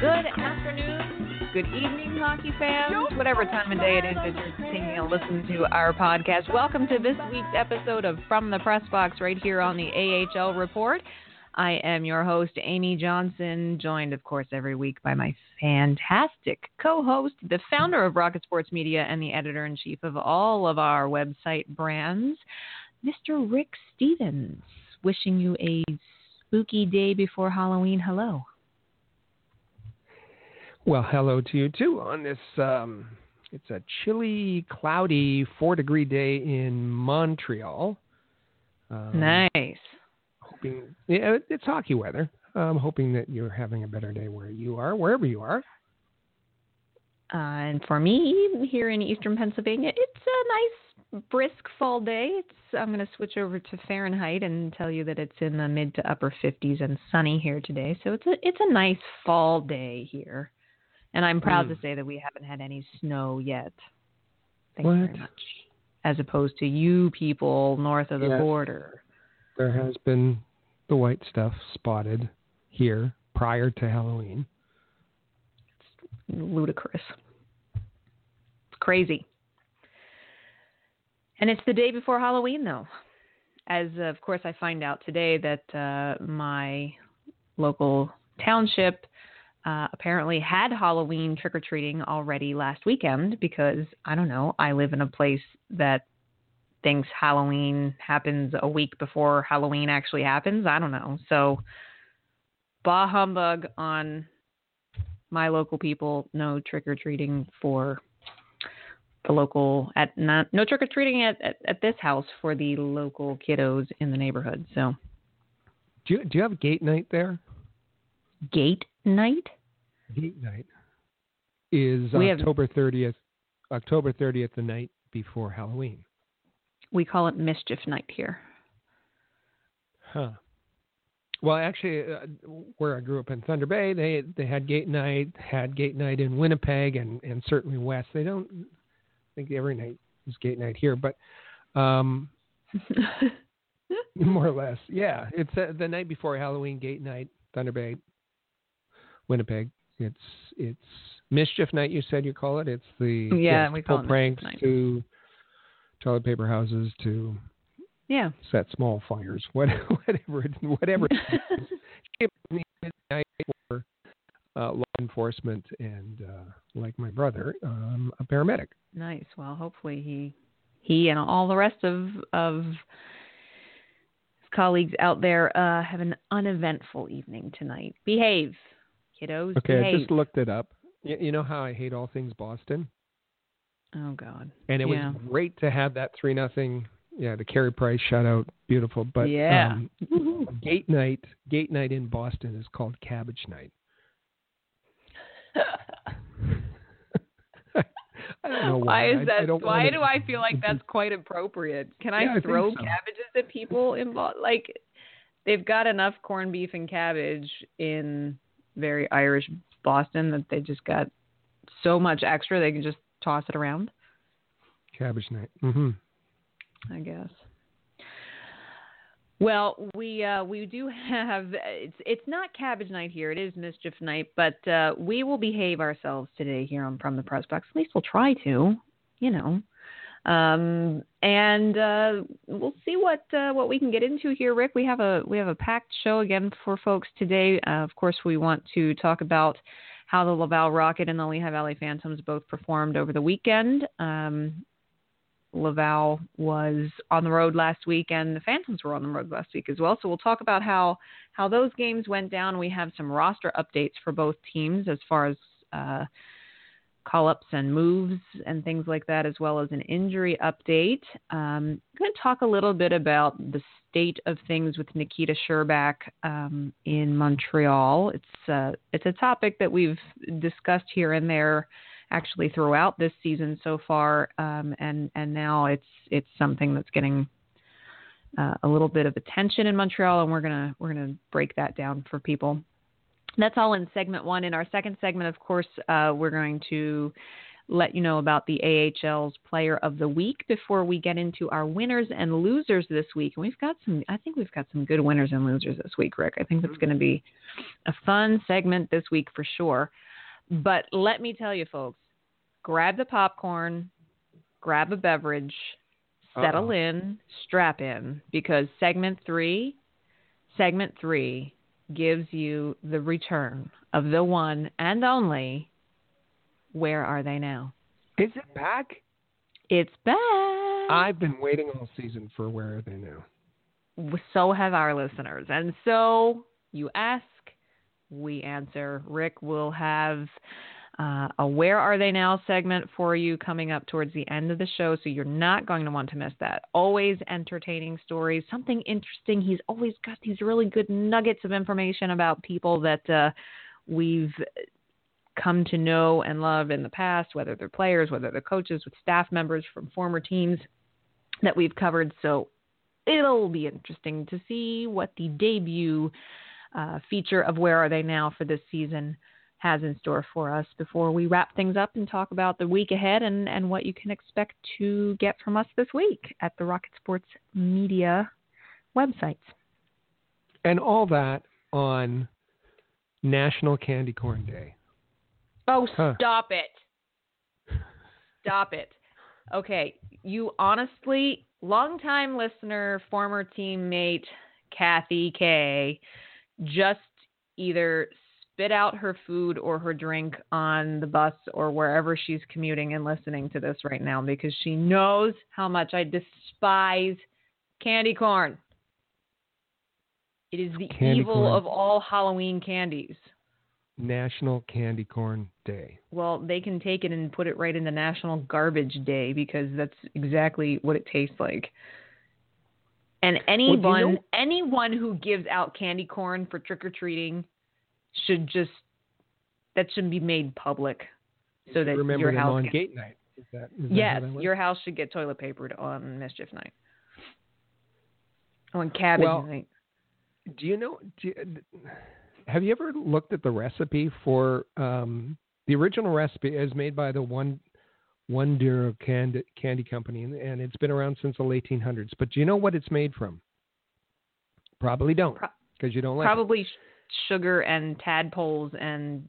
Good afternoon, good evening, hockey fans, whatever time of day it is that you're taking a listen to our podcast. Welcome to this week's episode of From the Press Box right here on the AHL Report. I am your host, Amy Johnson, joined, of course, every week by my fantastic co host, the founder of Rocket Sports Media and the editor in chief of all of our website brands, Mr. Rick Stephens. Wishing you a spooky day before Halloween. Hello. Well, hello to you too on this. Um, it's a chilly, cloudy, four degree day in Montreal. Um, nice. Hoping yeah, it's hockey weather. I'm hoping that you're having a better day where you are, wherever you are. Uh, and for me, here in eastern Pennsylvania, it's a nice, brisk fall day. It's I'm going to switch over to Fahrenheit and tell you that it's in the mid to upper 50s and sunny here today. So it's a it's a nice fall day here. And I'm proud mm. to say that we haven't had any snow yet. Thank what? you very much. As opposed to you people north of the border. There has been the white stuff spotted here prior to Halloween. It's ludicrous. It's crazy. And it's the day before Halloween, though. As, uh, of course, I find out today that uh, my local township uh, apparently had Halloween trick or treating already last weekend because I don't know. I live in a place that thinks Halloween happens a week before Halloween actually happens. I don't know. So, bah humbug on my local people. No trick or treating for the local at not, no trick or treating at, at, at this house for the local kiddos in the neighborhood. So, do you do you have a gate night there? Gate night? Gate night is we October thirtieth. October thirtieth, the night before Halloween. We call it mischief night here. Huh. Well, actually, uh, where I grew up in Thunder Bay, they they had gate night, had gate night in Winnipeg, and and certainly west. They don't I think every night is gate night here, but um, more or less, yeah. It's uh, the night before Halloween, gate night, Thunder Bay, Winnipeg. It's it's mischief night. You said you call it. It's the yeah we call pull pranks to toilet paper houses to yeah set small fires. whatever whatever. night for uh, law enforcement and uh, like my brother, um, a paramedic. Nice. Well, hopefully he he and all the rest of of his colleagues out there uh, have an uneventful evening tonight. Behave kiddos. Okay, behave. I just looked it up. You, you, know how I hate all things Boston. Oh God. And it yeah. was great to have that three nothing. Yeah, the Carey Price shutout, beautiful. But yeah, um, gate night, gate night in Boston is called Cabbage Night. I don't know why. Why is that? I, I why wanna, do I feel like that's quite appropriate? Can I yeah, throw I so. cabbages at people in Boston? like they've got enough corned beef and cabbage in very Irish Boston that they just got so much extra they can just toss it around. Cabbage night. Mm-hmm. I guess. Well, we uh, we do have it's it's not cabbage night here. It is mischief night, but uh, we will behave ourselves today here on From the Press Box. At least we'll try to, you know. Um, and uh, we'll see what uh, what we can get into here, Rick. We have a we have a packed show again for folks today. Uh, of course, we want to talk about how the Laval Rocket and the Lehigh Valley Phantoms both performed over the weekend. Um, Laval was on the road last week, and the Phantoms were on the road last week as well. So we'll talk about how how those games went down. We have some roster updates for both teams as far as uh, call ups and moves and things like that, as well as an injury update. Um, I'm going to talk a little bit about the state of things with Nikita Scherbak um, in Montreal. It's uh, it's a topic that we've discussed here and there actually throughout this season so far, um, and and now it's it's something that's getting uh, a little bit of attention in Montreal, and we're gonna we're gonna break that down for people. That's all in segment one. In our second segment, of course, uh, we're going to let you know about the AHL's Player of the Week before we get into our winners and losers this week. And we've got some, I think we've got some good winners and losers this week, Rick. I think that's going to be a fun segment this week for sure. But let me tell you, folks, grab the popcorn, grab a beverage, settle Uh-oh. in, strap in, because segment three, segment three gives you the return of the one and only. Where are they now? Is it back? It's back. I've been waiting all season for where are they now? So have our listeners. And so you ask, we answer. Rick will have uh, a Where Are They Now segment for you coming up towards the end of the show, so you're not going to want to miss that. Always entertaining stories, something interesting. He's always got these really good nuggets of information about people that uh, we've come to know and love in the past, whether they're players, whether they're coaches, with staff members from former teams that we've covered. So it'll be interesting to see what the debut uh, feature of Where Are They Now for this season has in store for us before we wrap things up and talk about the week ahead and, and what you can expect to get from us this week at the Rocket Sports Media websites. And all that on National Candy Corn Day. Oh, Huh. stop it. Stop it. Okay, you honestly, longtime listener, former teammate Kathy K, just either spit out her food or her drink on the bus or wherever she's commuting and listening to this right now because she knows how much I despise candy corn. It is the Candy evil corn. of all Halloween candies. National Candy Corn Day. Well, they can take it and put it right into National Garbage Day because that's exactly what it tastes like. And anyone know- anyone who gives out candy corn for trick or treating should just that shouldn't be made public so that Remember your house on can- gate night. Is that, is Yes, that your house should get toilet papered on mischief night. On cabbage Well, night. Do you know? Do you, have you ever looked at the recipe for um, the original recipe is made by the one Wonder Candy Candy Company, and, and it's been around since the late 1800s. But do you know what it's made from? Probably don't, because you don't like. Probably sh- sugar and tadpoles and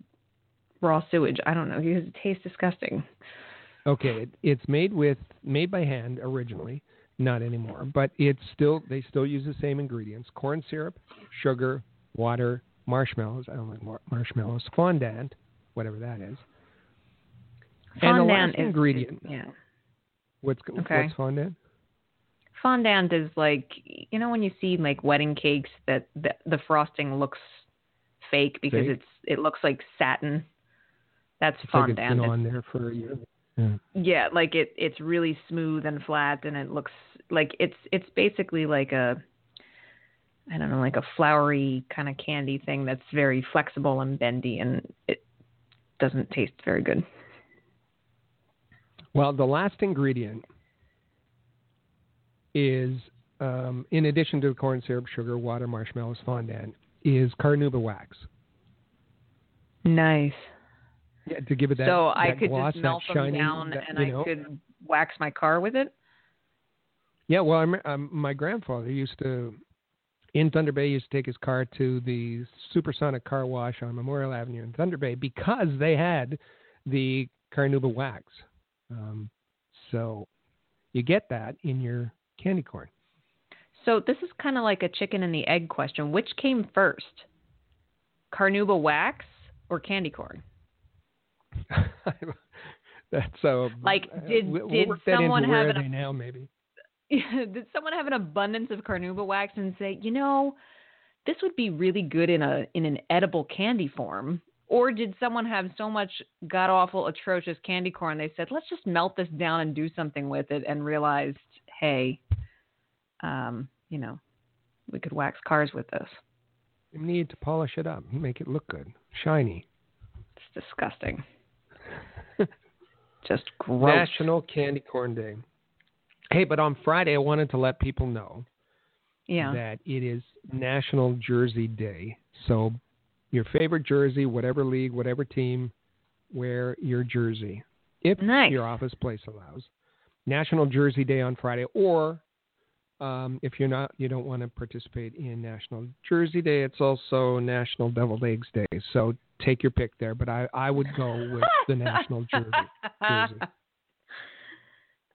raw sewage. I don't know because it tastes disgusting. Okay, it, it's made with made by hand originally, not anymore. But it's still they still use the same ingredients: corn syrup, sugar, water, marshmallows. I don't like mar- marshmallows. Fondant, whatever that is. And the last is ingredient. yeah. What's Okay. what's fondant? Fondant is like you know when you see like wedding cakes that the, the frosting looks fake because Fake? it's it looks like satin. That's It's like it's fondant. been on there for a year. Yeah. yeah, like it it's really smooth and flat and it looks like it's it's basically like a I don't know, like a flowery kind of candy thing that's very flexible and bendy and it doesn't taste very good. Well, the last ingredient is, um, in addition to the corn syrup, sugar, water, marshmallows, fondant, is carnauba wax. Nice. Yeah, to give it that. so I could gloss, just that melt them shiny, down that, and I know. could wax my car with it. Yeah, well, I'm, um, my grandfather used to, in Thunder Bay, used to take his car to the supersonic car wash on Memorial Avenue in Thunder Bay because they had the carnauba wax. Um, so you get that in your candy corn. So this is kind of like a chicken and the egg question. Which came first? Carnauba wax or candy corn? That's so. Like, did- we'll, did we'll work that someone have an- now? Maybe. Did someone have an abundance of carnauba wax and say, you know, this would be really good in a in an edible candy form? Or did someone have so much god awful, atrocious candy corn they said, let's just melt this down and do something with it, and realized, hey, um, you know, we could wax cars with this. You need to polish it up, make it look good, shiny. It's disgusting. Just gross. National Candy Corn Day. Hey, but on Friday, I wanted to let people know yeah. that it is National Jersey Day. So, your favorite jersey, whatever league, whatever team, wear your jersey. if Nice. your office place allows. National Jersey Day on Friday, or um, if you're not, you don't want to participate in National Jersey Day, it's also National Deviled Eggs Day. So take your pick there, but I, I would go with the National Jersey. Jersey.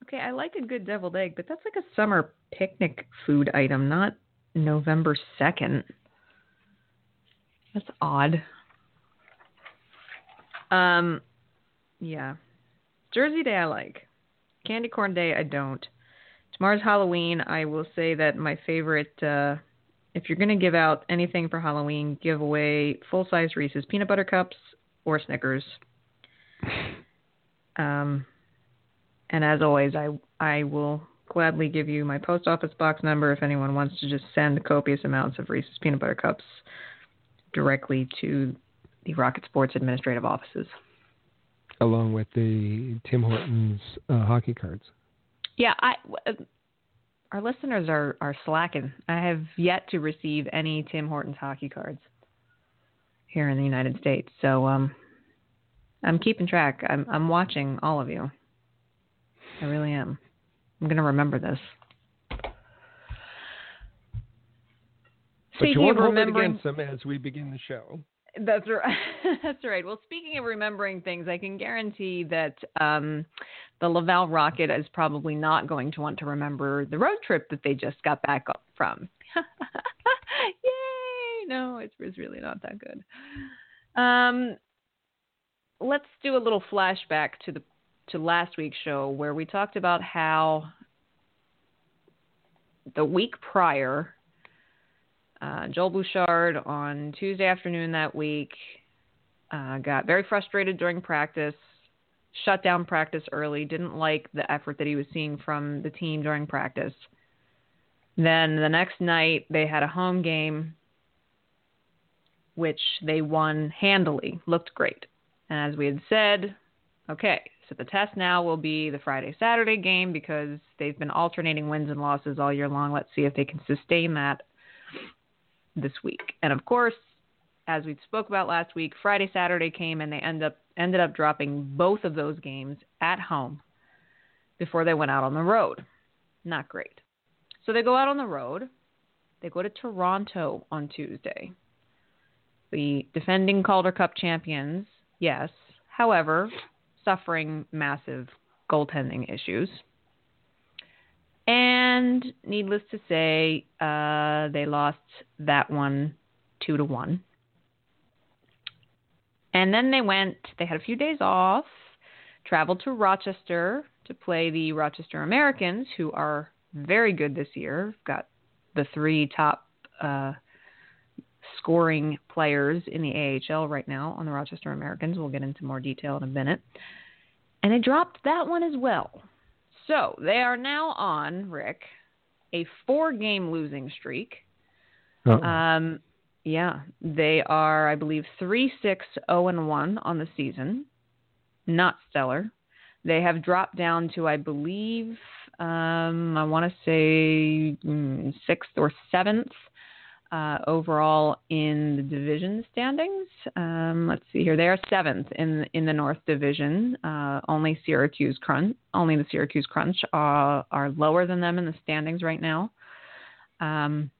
Okay, I like a good deviled egg, but that's like a summer picnic food item, not November 2nd. That's odd. Um, yeah. Jersey Day I like. Candy corn day I don't. Tomorrow's Halloween. I will say that my favorite uh if you're going to give out anything for Halloween, give away full-size Reese's peanut butter cups or Snickers. Um and as always, I I will gladly give you my post office box number if anyone wants to just send copious amounts of Reese's peanut butter cups directly to the Rocket Sports administrative offices. Along with the Tim Hortons uh, hockey cards. Yeah, I uh, our listeners are are slacking. I have yet to receive any Tim Hortons hockey cards here in the United States. So um I'm keeping track. I'm I'm watching all of you. I really am. I'm going to remember this. But you Speaking won't of hold it against them as we begin the show. That's right. that's right. Well, speaking of remembering things, I can guarantee that um, the Laval Rocket is probably not going to want to remember the road trip that they just got back from. Yay! No, it was really not that good. Um, let's do a little flashback to the to last week's show where we talked about how the week prior uh, Joel Bouchard on Tuesday afternoon that week uh, got very frustrated during practice, shut down practice early, didn't like the effort that he was seeing from the team during practice. Then the next night, they had a home game, which they won handily, looked great. And as we had said, okay, so the test now will be the Friday Saturday game because they've been alternating wins and losses all year long. Let's see if they can sustain that this week. And of course, as we spoke about last week, Friday Saturday came and they end up ended up dropping both of those games at home before they went out on the road. Not great. So they go out on the road. They go to Toronto on Tuesday. The defending Calder Cup champions, yes. However, suffering massive goaltending issues. And needless to say, uh, they lost that one two to one. And then they went, they had a few days off, traveled to Rochester to play the Rochester Americans, who are very good this year. Got the three top uh, scoring players in the AHL right now on the Rochester Americans. We'll get into more detail in a minute. And they dropped that one as well. So they are now on, Rick, a four game losing streak. Um, yeah, they are, I believe, 3 6 0 and 1 on the season. Not stellar. They have dropped down to, I believe, um, I want to say mm, sixth or seventh uh, overall in the division standings. Um, let's see here; they are seventh in in the North Division. Uh, only Syracuse Crunch, only the Syracuse Crunch are, are lower than them in the standings right now. Um,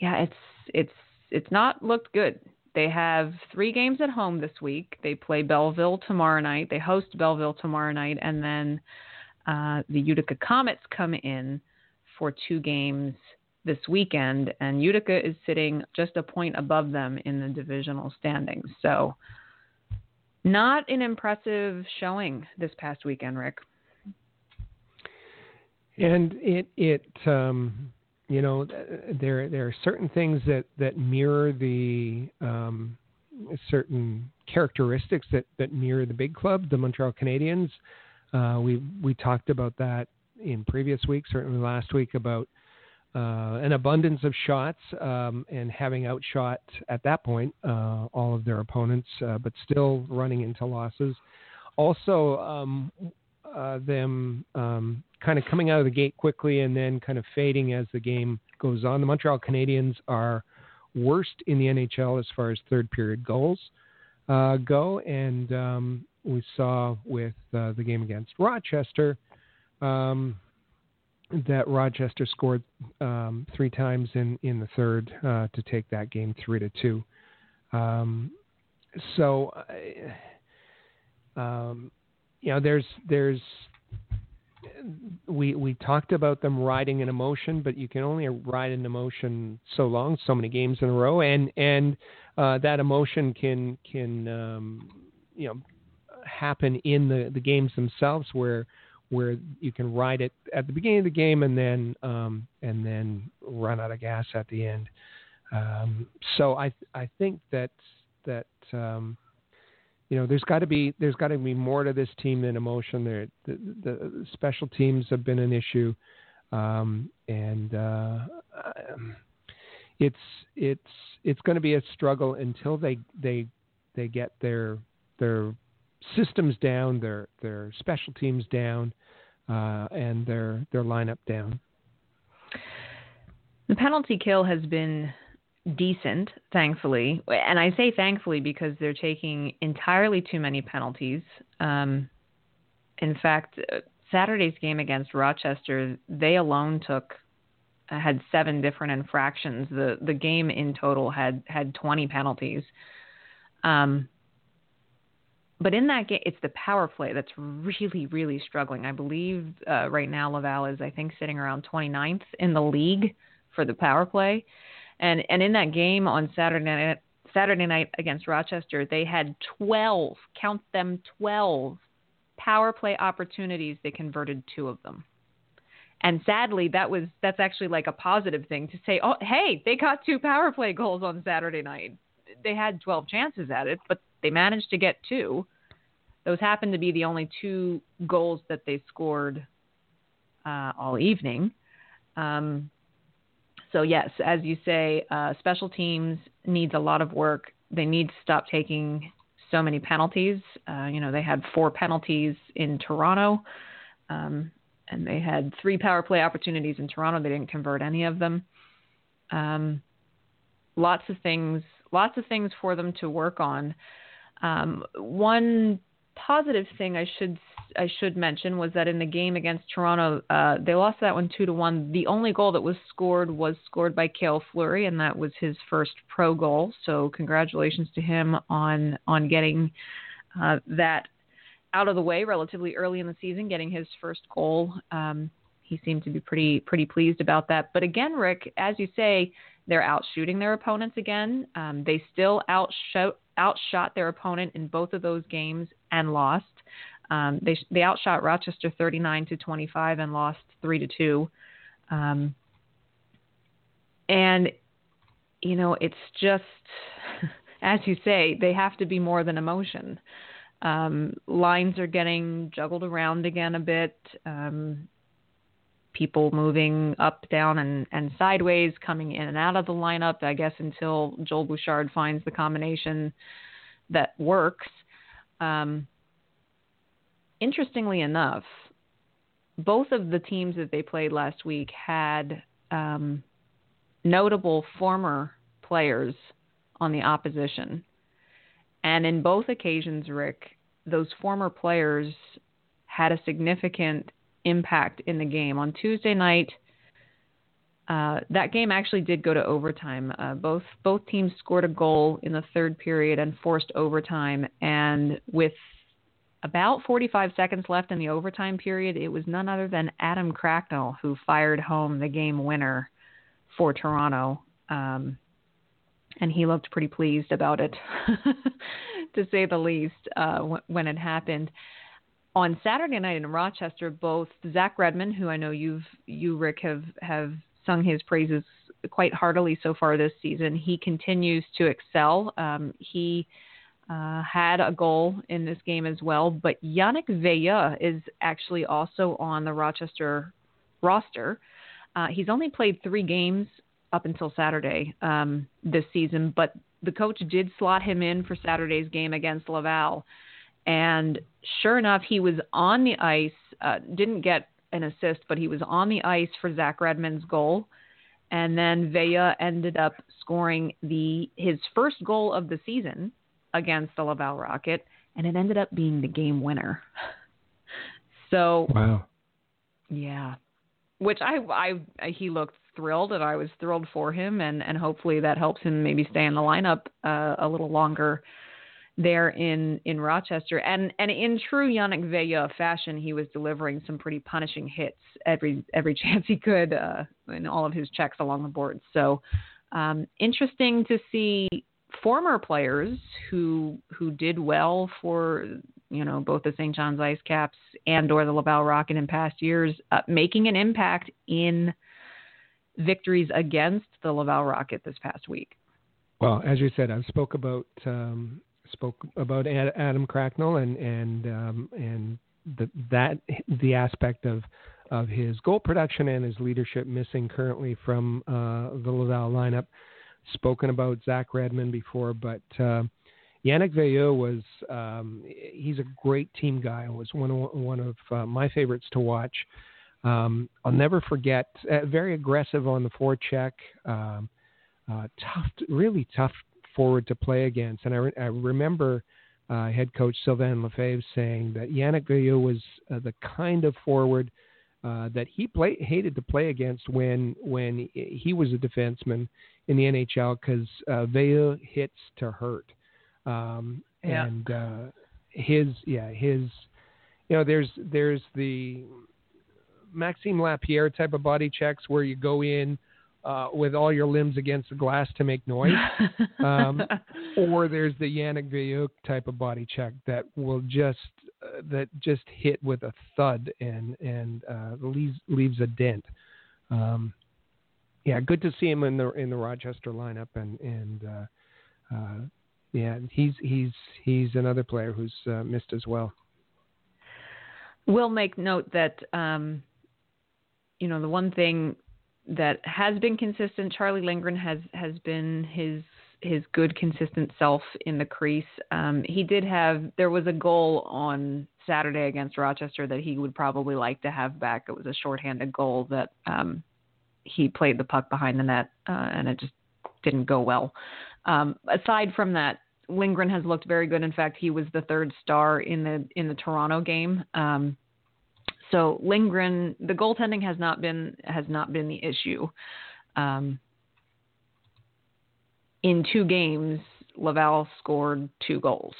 yeah, it's it's it's not looked good. They have three games at home this week. They play Belleville tomorrow night. They host Belleville tomorrow night, and then uh, the Utica Comets come in for two games this weekend, and Utica is sitting just a point above them in the divisional standings. So, not an impressive showing this past weekend, Rick. And it it um, you know there there are certain things that that mirror the um, certain characteristics that that mirror the big club, the Montreal Canadiens. Uh, we we talked about that in previous weeks, certainly last week about uh, an abundance of shots um, and having outshot at that point uh, all of their opponents, uh, but still running into losses. Also, um, uh, them um, kind of coming out of the gate quickly and then kind of fading as the game goes on. The Montreal Canadiens are worst in the NHL as far as third period goals uh, go, and um, we saw with uh, the game against Rochester. Um, that Rochester scored um, three times in, in the third uh, to take that game three to two. Um, so, um, you know, there's there's we we talked about them riding an emotion, but you can only ride an emotion so long, so many games in a row, and and uh, that emotion can can um, you know happen in the the games themselves where where you can ride it at the beginning of the game and then um, and then run out of gas at the end. Um, so I I think that that um, you know there's got to be there's got to be more to this team than emotion. There the, the special teams have been an issue, um, and uh, it's it's it's going to be a struggle until they they they get their their systems down, their their special teams down, uh, and their their lineup down. The penalty kill has been decent, thankfully, and I say thankfully because they're taking entirely too many penalties. Um, in fact, uh, Saturday's game against Rochester, they alone took had seven different infractions. The the game in total had had 20 penalties. Um, but in that game, it's the power play that's really, really struggling. I believe uh, right now Laval is, I think, sitting around 29th in the league for the power play, and and in that game on Saturday night, Saturday night against Rochester, they had 12, count them 12 power play opportunities. They converted two of them. And sadly, that was that's actually like a positive thing to say. Oh, hey, they got two power play goals on Saturday night. They had 12 chances at it, but they managed to get two. Those happened to be the only two goals that they scored uh, all evening. Um, so yes, as you say, uh, special teams needs a lot of work. They need to stop taking so many penalties. Uh, you know, they had four penalties in Toronto, um, and they had three power play opportunities in Toronto. They didn't convert any of them. Um, lots of things, lots of things for them to work on. Um, one positive thing I should I should mention was that in the game against Toronto, uh, they lost that one two to one. The only goal that was scored was scored by Cale Fleury, and that was his first pro goal. So congratulations to him on on getting uh, that out of the way relatively early in the season, getting his first goal. Um, he seemed to be pretty pretty pleased about that. But again, Rick, as you say, they're out shooting their opponents again. Um, they still outshot outshot their opponent in both of those games and lost. Um, they they outshot Rochester 39 to 25 and lost three to two. Um, and you know, it's just as you say, they have to be more than emotion. Um, lines are getting juggled around again a bit. Um, people moving up, down, and, and sideways, coming in and out of the lineup, I guess, until Joel Bouchard finds the combination that works. Um, interestingly enough, both of the teams that they played last week had um, notable former players on the opposition. And in both occasions, Rick, those former players had a significant impact in the game. On Tuesday night, uh, that game actually did go to overtime. Uh, both both teams scored a goal in the third period and forced overtime. And with about 45 seconds left in the overtime period, it was none other than Adam Cracknell who fired home the game winner for Toronto. Um, and he looked pretty pleased about it, to say the least, uh, when it happened on Saturday night in Rochester, both Zach Redmond, who I know you've you Rick have have sung his praises quite heartily so far this season. He continues to excel. Um, he uh, had a goal in this game as well, but Yannick Veilleux is actually also on the Rochester roster. Uh, he's only played three games up until Saturday um, this season, but the coach did slot him in for Saturday's game against Laval. And sure enough, he was on the ice, uh, didn't get an assist, but he was on the ice for Zach Redmond's goal. And then Veilleux ended up scoring the his first goal of the season against the Laval Rocket and it ended up being the game winner. So wow, yeah, which I I he looked thrilled, and I was thrilled for him, and and hopefully that helps him maybe stay in the lineup uh, a little longer there in in Rochester. And and in true Yannick Veilleux fashion, he was delivering some pretty punishing hits every every chance he could uh, in all of his checks along the board. So um, interesting to see former players who who did well for you know both the St. John's Ice Caps and or the Laval Rocket in past years, uh, making an impact in victories against the Laval Rocket this past week. Well, as you said, I spoke about um, spoke about Adam Cracknell and and um, and the, that the aspect of of his goal production and his leadership missing currently from uh, the Laval lineup. Spoken about Zach Redmond before, but uh, Yannick Veilleux was um, he's a great team guy. Was one of one of uh, my favorites to watch. Um, I'll never forget. Uh, very aggressive on the forecheck. Um, uh, tough, really tough forward to play against. And I, re- I remember uh, head coach Sylvain Lefebvre saying that Yannick Veilleux was uh, the kind of forward uh, that he play, hated to play against when when he was a defenseman in the NHL because uh, Veilleux hits to hurt. Um, yeah. And uh, his yeah his you know there's there's the Maxime Lapierre type of body checks where you go in uh, with all your limbs against the glass to make noise, um, or there's the Yannick Veilleux type of body check that will just uh, that just hit with a thud and and uh, leaves leaves a dent. Um, yeah, good to see him in the in the Rochester lineup, and and uh, uh, yeah, he's he's he's another player who's uh, missed as well. We'll make note that um, you know the one thing that has been consistent. Charlie Lindgren has has been his his good consistent self in the crease. Um, he did have there was a goal on Saturday against Rochester that he would probably like to have back. It was a shorthanded goal that um, he played the puck behind the net uh, and it just didn't go well. Um, aside from that, Lindgren has looked very good. In fact, he was the third star in the in the Toronto game. Um, so Lindgren, the goaltending has not been has not been the issue. Um, in two games, Laval scored two goals,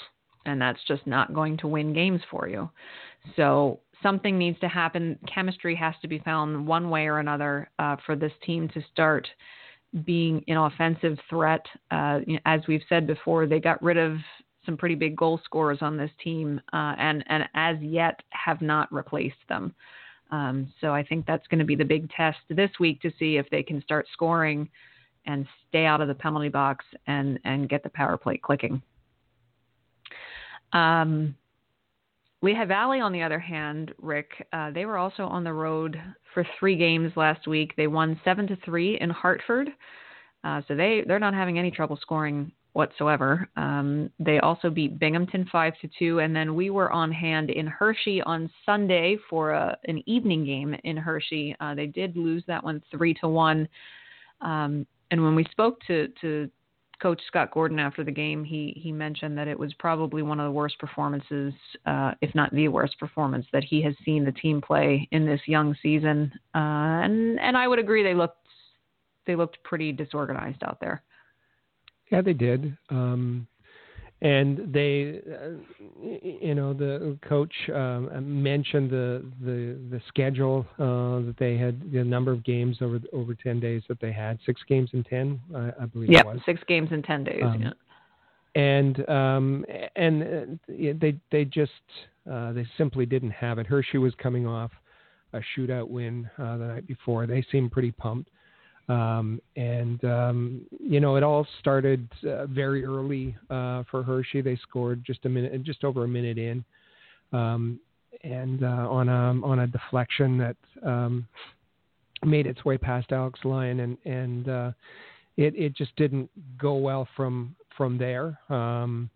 and that's just not going to win games for you. So something needs to happen. Chemistry has to be found one way or another uh, for this team to start being an offensive threat. Uh, as we've said before, they got rid of some pretty big goal scorers on this team, uh, and and as yet have not replaced them. Um, so I think that's going to be the big test this week to see if they can start scoring and stay out of the penalty box and and get the power play clicking. Um, Lehigh Valley, on the other hand, Rick, uh, they were also on the road for three games last week. They won seven to three in Hartford, uh, so they they're not having any trouble scoring whatsoever. Um, they also beat Binghamton five to two, and then we were on hand in Hershey on Sunday for a, an evening game in Hershey. Uh, they did lose that one three to one. Um, and when we spoke to to Coach Scott Gordon after the game, he he mentioned that it was probably one of the worst performances, uh, if not the worst performance that he has seen the team play in this young season. Uh, and and I would agree they looked they looked pretty disorganized out there. Yeah, they did. Um, and they, uh, you know, the coach um, mentioned the the the schedule uh, that they had, the number of games over over ten days that they had, six games in ten, I, I believe was. six games in ten days. Um, yeah. And um, and uh, they they just uh, they simply didn't have it. Hershey was coming off a shootout win uh, the night before. They seemed pretty pumped. Um, and um, you know, it all started uh, very early uh, for Hershey. They scored just a minute, just over a minute in, um, and uh, on a on a deflection that um, made its way past Alex Lyon, and and uh, it it just didn't go well from from there. Um,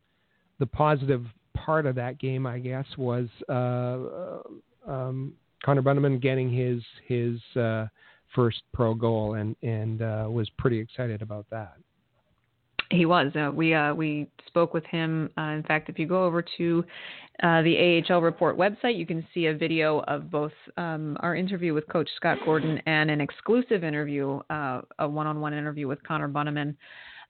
the positive part of that game, I guess, was uh, um, Connor Bunnaman getting his his uh, first pro goal, and and uh, was pretty excited about that. He was. Uh, we uh, we spoke with him. Uh, in fact, if you go over to uh, the AHL Report website, you can see a video of both um, our interview with Coach Scott Gordon and an exclusive interview, uh, a one-on-one interview with Connor Bunnaman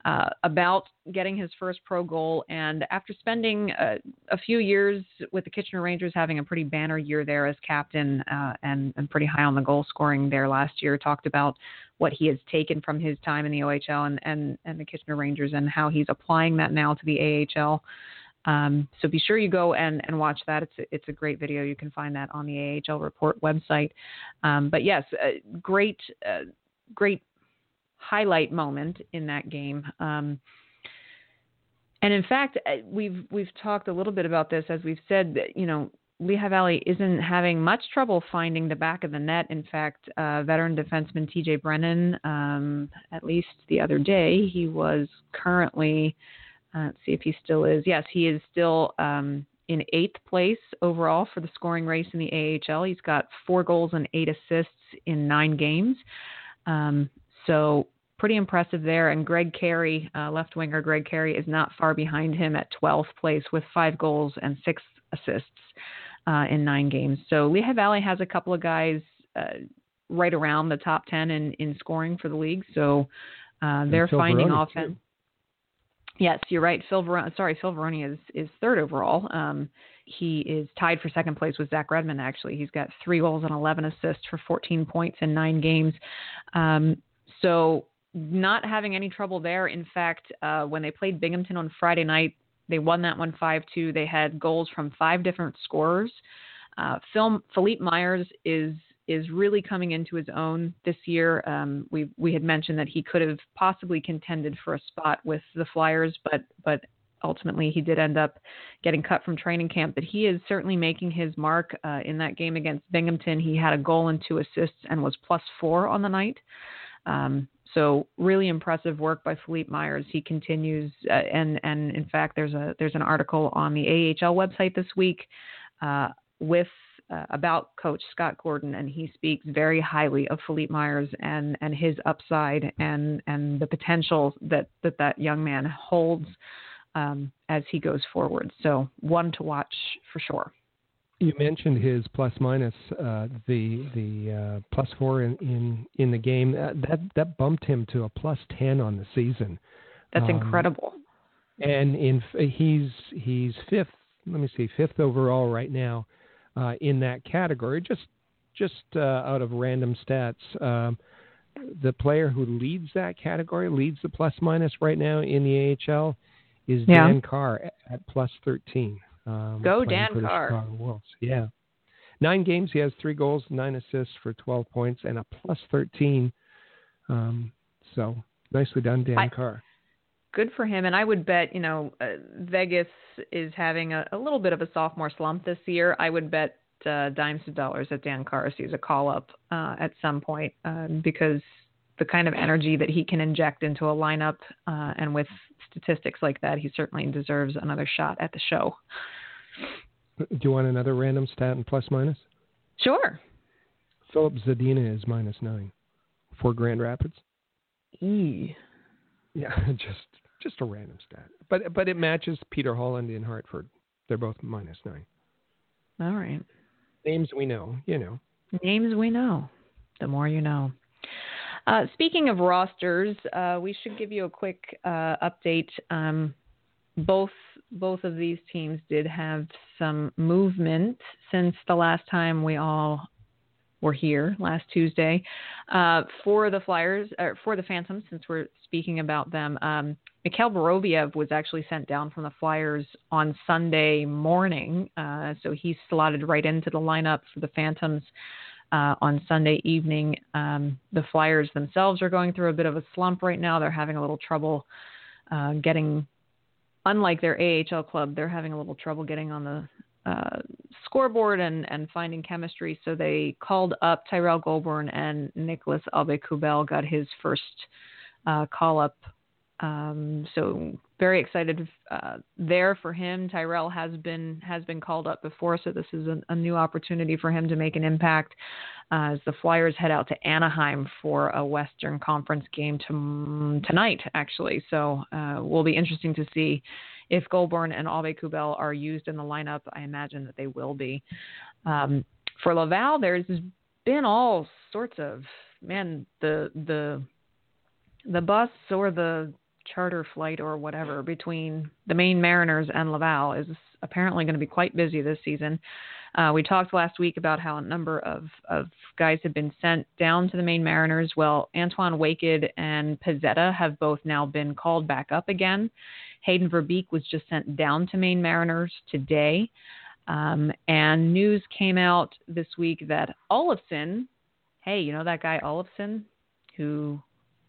uh, about getting his first pro goal. And after spending a, a, few years with the Kitchener Rangers, having a pretty banner year there as captain uh, and, and pretty high on the goal scoring there last year, talked about what he has taken from his time in the OHL and, and, and the Kitchener Rangers and how he's applying that now to the AHL. Um, so be sure you go and, and watch that. It's a, it's a great video. You can find that on the AHL Report website. Um, but yes, uh, great, uh, great highlight moment in that game. Um, and in fact, uh, we've we've talked a little bit about this as we've said that you know Lehigh Valley isn't having much trouble finding the back of the net. In fact, uh, veteran defenseman T.J. Brennan, um, at least the other day, he was currently. Uh, let's see if he still is. Yes, he is still um, in eighth place overall for the scoring race in the AHL. He's got four goals and eight assists in nine games. Um, so pretty impressive there. And Greg Carey, uh, left winger Greg Carey, is not far behind him at 12th place with five goals and six assists uh, in nine games. So Lehigh Valley has a couple of guys uh, right around the top 10 in, in scoring for the league. So uh, they're finding offense. Too. Yes, you're right. Phil Ver- sorry, Phil Varone is is third overall. Um, he is tied for second place with Zach Redmond. Actually, he's got three goals and 11 assists for 14 points in nine games. Um, so not having any trouble there. In fact, uh, when they played Binghamton on Friday night, they won that one 5 2. They had goals from five different scorers. Uh, Phil, Philippe Myers is is really coming into his own this year. Um, we we had mentioned that he could have possibly contended for a spot with the Flyers, but but ultimately he did end up getting cut from training camp. But he is certainly making his mark uh, in that game against Binghamton. He had a goal and two assists and was plus four on the night. Um, so really impressive work by Philippe Myers. He continues, uh, and and in fact, there's a there's an article on the AHL website this week uh, with uh, about Coach Scott Gordon, and he speaks very highly of Philippe Myers and and his upside and and the potential that that that young man holds um, as he goes forward. So one to watch for sure. You mentioned his plus minus, uh, the the uh, plus four in, in in the game. Uh, that that bumped him to a plus ten on the season. That's um, incredible. And in he's he's fifth. Let me see, fifth overall right now uh, in that category. Just just uh, out of random stats, um, the player who leads that category, leads the plus minus right now in the AHL, is yeah. Dan Carr at plus thirteen. Um, Go Dan Carr. Wolves. Yeah. Nine games, he has three goals, nine assists for 12 points, and a plus 13. Um, so nicely done, Dan I, Carr. Good for him. And I would bet, you know, uh, Vegas is having a, a, little bit of a sophomore slump this year. I would bet uh, dimes of dollars that Dan Carr sees a call up uh, at some point um, because the kind of energy that he can inject into a lineup uh, and with statistics like that, he certainly deserves another shot at the show. Do you want another random stat and plus minus? Sure. Filip Zadina is minus nine for Grand Rapids. E. Yeah, just just a random stat, but but it matches Peter Holland in Hartford. They're both minus nine. All right. Names we know, you know. Names we know. The more you know. Uh, speaking of rosters, uh, we should give you a quick uh, update. Um, both both of these teams did have some movement since the last time we all were here last Tuesday. Uh, for the Flyers, or for the Phantoms, since we're speaking about them, um, Mikhail Vorobyev was actually sent down from the Flyers on Sunday morning, uh, so he slotted right into the lineup for the Phantoms. Uh, on Sunday evening, um, the Flyers themselves are going through a bit of a slump right now. They're having a little trouble uh, getting unlike their AHL club, they're having a little trouble getting on the uh, scoreboard and, and finding chemistry. So they called up Tyrell Goulbourne and Nicolas Aube-Kubel got his first uh, call up. Um, so very excited uh, there for him. Tyrell has been has been called up before, so this is a, a new opportunity for him to make an impact uh, as the Flyers head out to Anaheim for a Western Conference game to, tonight, actually. So uh, will be interesting to see if Goulbourne and Aube-Kubel are used in the lineup. I imagine that they will be. Um, for Laval, there's been all sorts of man the the the bus or the charter flight or whatever between the Maine Mariners and Laval is apparently going to be quite busy this season. Uh, we talked last week about how a number of, of guys have been sent down to the Maine Mariners. Well, Antoine Waked and Pezzetta have both now been called back up again. Hayden Verbeek was just sent down to Maine Mariners today. Um, and news came out this week that Olofsson, hey, you know that guy Olofsson who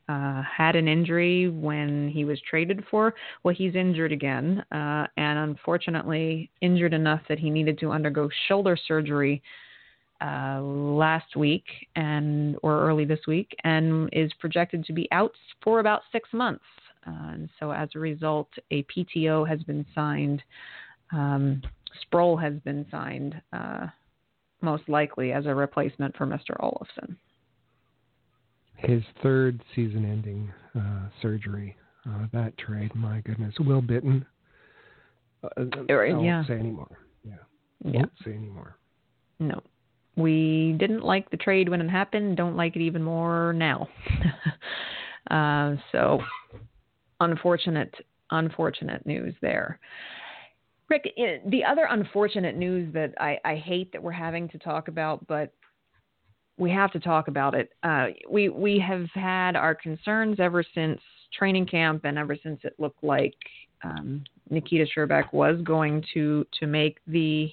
uh, had an injury when he was traded for. Well, he's injured again, uh, and unfortunately injured enough that he needed to undergo shoulder surgery uh, last week and or early this week, and is projected to be out for about six months. Uh, and so, as a result, a PTO has been signed. Um, Sproul has been signed, uh, most likely as a replacement for Mr. Olofsson his third season-ending uh, surgery. Uh, that trade, my goodness, Will Bitten. Uh, I won't yeah. say anymore. Yeah, yeah. won't say anymore. No, we didn't like the trade when it happened. Don't like it even more now. uh, so, unfortunate, unfortunate news there. Rick, eh, the other unfortunate news that I, I hate that we're having to talk about, but we have to talk about it. Uh, we we have had our concerns ever since training camp, and ever since it looked like um, Nikita Scherbak was going to to make the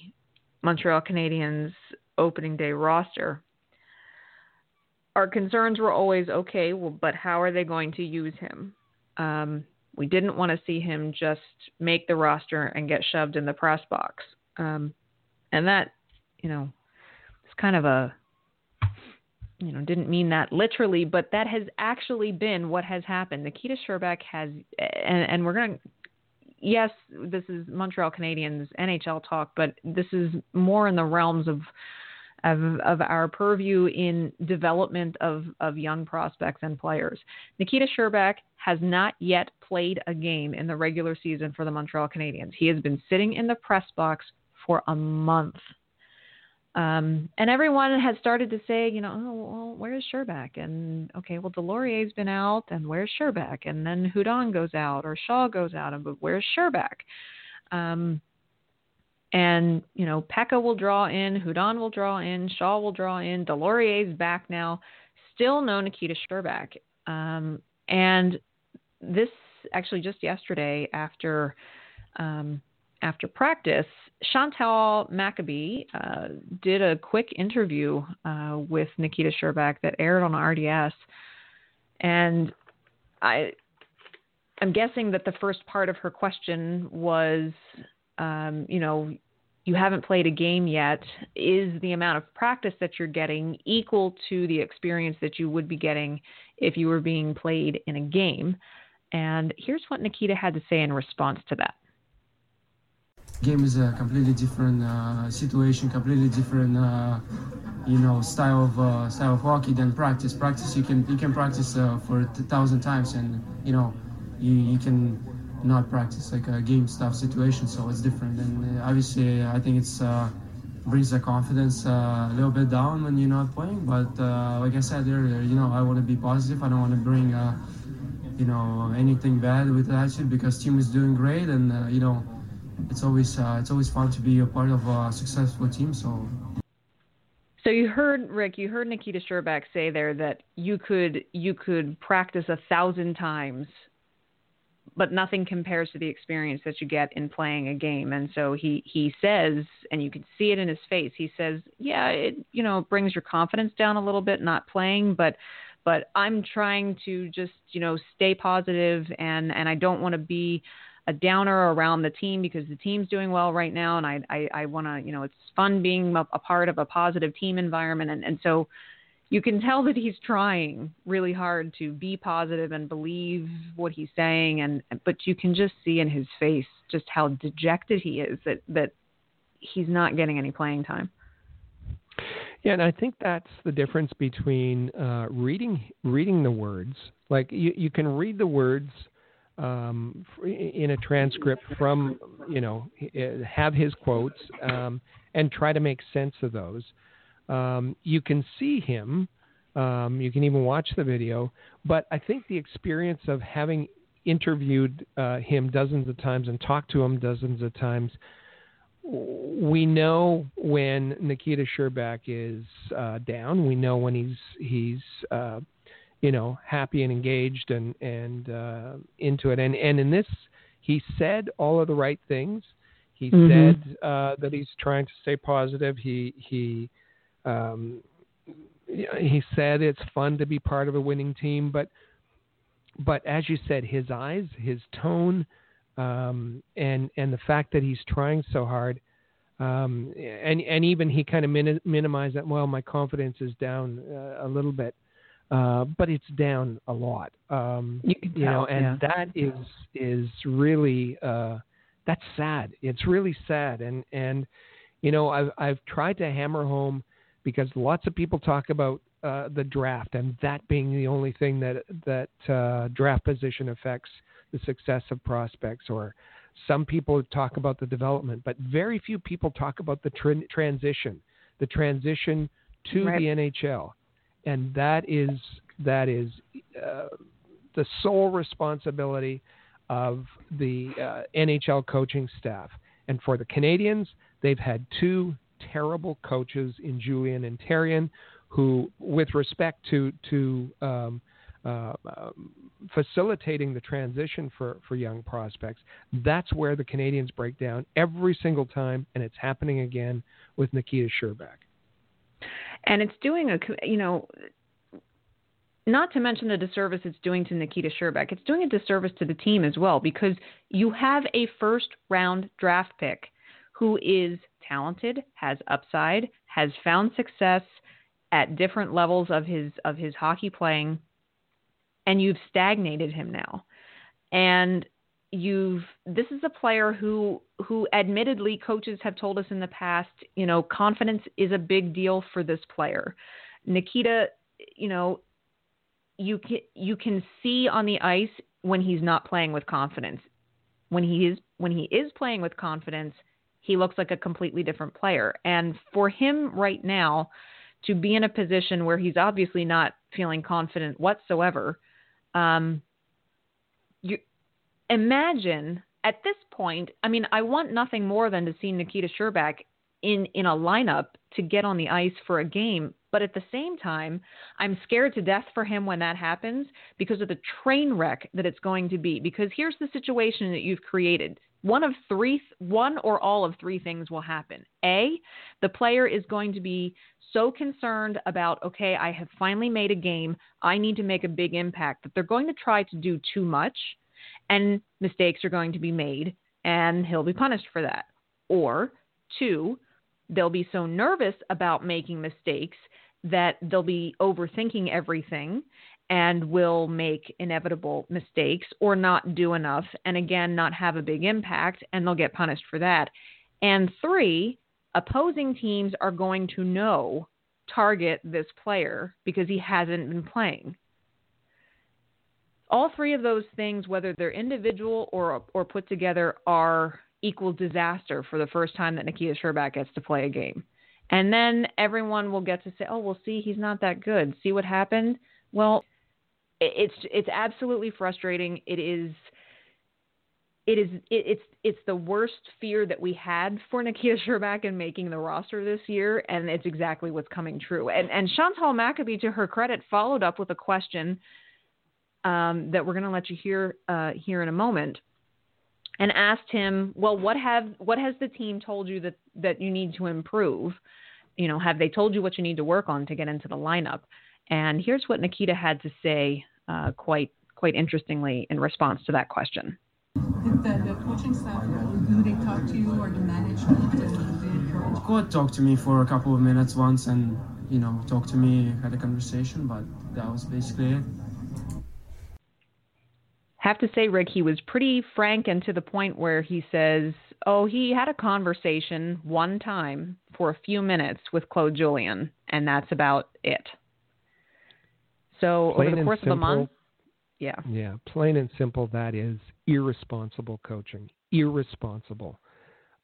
Montreal Canadiens opening day roster. Our concerns were always okay, well, but how are they going to use him? Um, we didn't want to see him just make the roster and get shoved in the press box, um, and that, you know, it's kind of a you know, didn't mean that literally, but that has actually been what has happened. Nikita Scherbak has, and, and we're going to, yes, this is Montreal Canadiens NHL talk, but this is more in the realms of, of, of our purview in development of, of young prospects and players. Nikita Scherbak has not yet played a game in the regular season for the Montreal Canadiens. He has been sitting in the press box for a month um, and everyone has started to say, you know, oh, well, where's Scherbak? And okay, well, Deslauriers's been out, and where's Scherbak? And then Hudon goes out, or Shaw goes out, and but where's Scherbak? Um, and you know, Peca will draw in, Hudon will draw in, Shaw will draw in. Deslauriers's back now. Still no Nikita Scherbak. Um, and this actually just yesterday after um, after practice, Chantal Machabée uh, did a quick interview uh, with Nikita Scherbak that aired on RDS, and I, I'm guessing that the first part of her question was, um, you know, you haven't played a game yet. Is the amount of practice that you're getting equal to the experience that you would be getting if you were being played in a game? And here's what Nikita had to say in response to that game is a completely different uh, situation, completely different, uh, you know, style of uh, style of hockey than practice. Practice you can you can practice uh, for a thousand times, and you know, you, you can not practice like a game stuff situation. So it's different, and uh, obviously I think it's uh, brings the confidence a little bit down when you're not playing. But like I said earlier, you know, I want to be positive. I don't want to bring. you know anything bad with attitude because team is doing great and you know it's always uh, it's always fun to be a part of a successful team. So. So you heard Rick, you heard Nikita Scherbak say there that you could you could practice a thousand times, but nothing compares to the experience that you get in playing a game. And so he he says, and you can see it in his face. He says, "Yeah, it you know brings your confidence down a little bit not playing, but." But I'm trying to just, you know, stay positive and and I don't want to be a downer around the team because the team's doing well right now, and I I, I want to you know it's fun being a, a, part of a positive team environment, and and so you can tell that he's trying really hard to be positive and believe what he's saying and but you can just see in his face just how dejected he is that that he's not getting any playing time. Yeah, and I think that's the difference between uh, reading reading the words. Like you, you can read the words um, in a transcript from you know have his quotes um, and try to make sense of those. Um, you can see him. Um, you can even watch the video. But I think the experience of having interviewed uh, him dozens of times and talked to him dozens of times, we know when Nikita Scherbak is uh, down. We know when he's he's uh, you know happy and engaged and and uh, into it. And and in this, he said all of the right things. He mm-hmm. said uh, that he's trying to stay positive. He he um, he said it's fun to be part of a winning team, but but as you said, his eyes, his tone, um, and and the fact that he's trying so hard, um, and and even he kind of min- minimized that. Well, my confidence is down uh, a little bit, uh, but it's down a lot. Um, you, you know, and yeah. that is is really uh, that's sad. It's really sad, and and you know I've I've tried to hammer home because lots of people talk about uh, the draft and that being the only thing that that uh, draft position affects the success of prospects or some people talk about the development but very few people talk about the tr- transition the transition to right. the NHL and that is that is uh, the sole responsibility of the uh, NHL coaching staff and for the Canadiens, they've had two terrible coaches in Julien and Therrien, who, with respect to to um, uh, um, facilitating the transition for, for young prospects, that's where the Canadiens break down every single time, and it's happening again with Nikita Scherbak. And it's doing a, you know, not to mention the disservice it's doing to Nikita Scherbak, it's doing a disservice to the team as well because you have a first round draft pick who is talented, has upside, has found success at different levels of his of his hockey playing and you've stagnated him now. And you've this is a player who who admittedly coaches have told us in the past, you know, confidence is a big deal for this player. Nikita, you know, you can you can see on the ice when he's not playing with confidence. When he is when he is playing with confidence, he looks like a completely different player. And for him right now to be in a position where he's obviously not feeling confident whatsoever, um, imagine at this point. I mean, I want nothing more than to see Nikita Scherbak in in a lineup to get on the ice for a game. But at the same time, I'm scared to death for him when that happens because of the train wreck that it's going to be. Because here's the situation that you've created one of three, one or all of three things will happen. A, the player is going to be so concerned about, okay, I have finally made a game, I need to make a big impact, that they're going to try to do too much, and mistakes are going to be made, and he'll be punished for that. Or two, they'll be so nervous about making mistakes that they'll be overthinking everything and will make inevitable mistakes or not do enough and again not have a big impact and they'll get punished for that. And three, opposing teams are going to know target this player because he hasn't been playing. All three of those things, whether they're individual or or put together, are equal disaster for the first time that Nikita Scherbak gets to play a game. And then everyone will get to say, "Oh, well, see, he's not that good. See what happened?" Well, it's it's absolutely frustrating. It is it is it, it's it's the worst fear that we had for Nikita Scherbak in making the roster this year, and it's exactly what's coming true. And and Chantal Machabée, to her credit, followed up with a question um, that we're going to let you hear uh, here in a moment, and asked him, "Well, what have what has the team told you that that you need to improve? You know, have they told you what you need to work on to get into the lineup?" And here's what Nikita had to say, uh, quite quite interestingly, in response to that question. Did the, the coaching staff do they talk to you or the management? Coach talked to me for a couple of minutes once, and you know, talked to me, had a conversation, but that was basically it. Have to say, Rick, he was pretty frank and to the point where he says, "Oh, he had a conversation one time for a few minutes with Claude Julien, and that's about it." So plain over the course simple, of a month, yeah, yeah, plain and simple, that is irresponsible coaching. Irresponsible.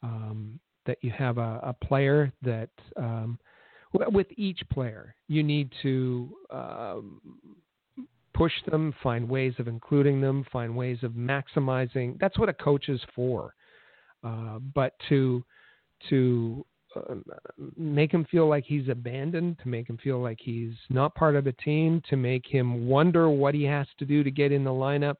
Um, that you have a, a player that um, with each player you need to um, push them, find ways of including them, find ways of maximizing. That's what a coach is for. Uh, but to to uh, make him feel like he's abandoned, to make him feel like he's not part of the team, to make him wonder what he has to do to get in the lineup,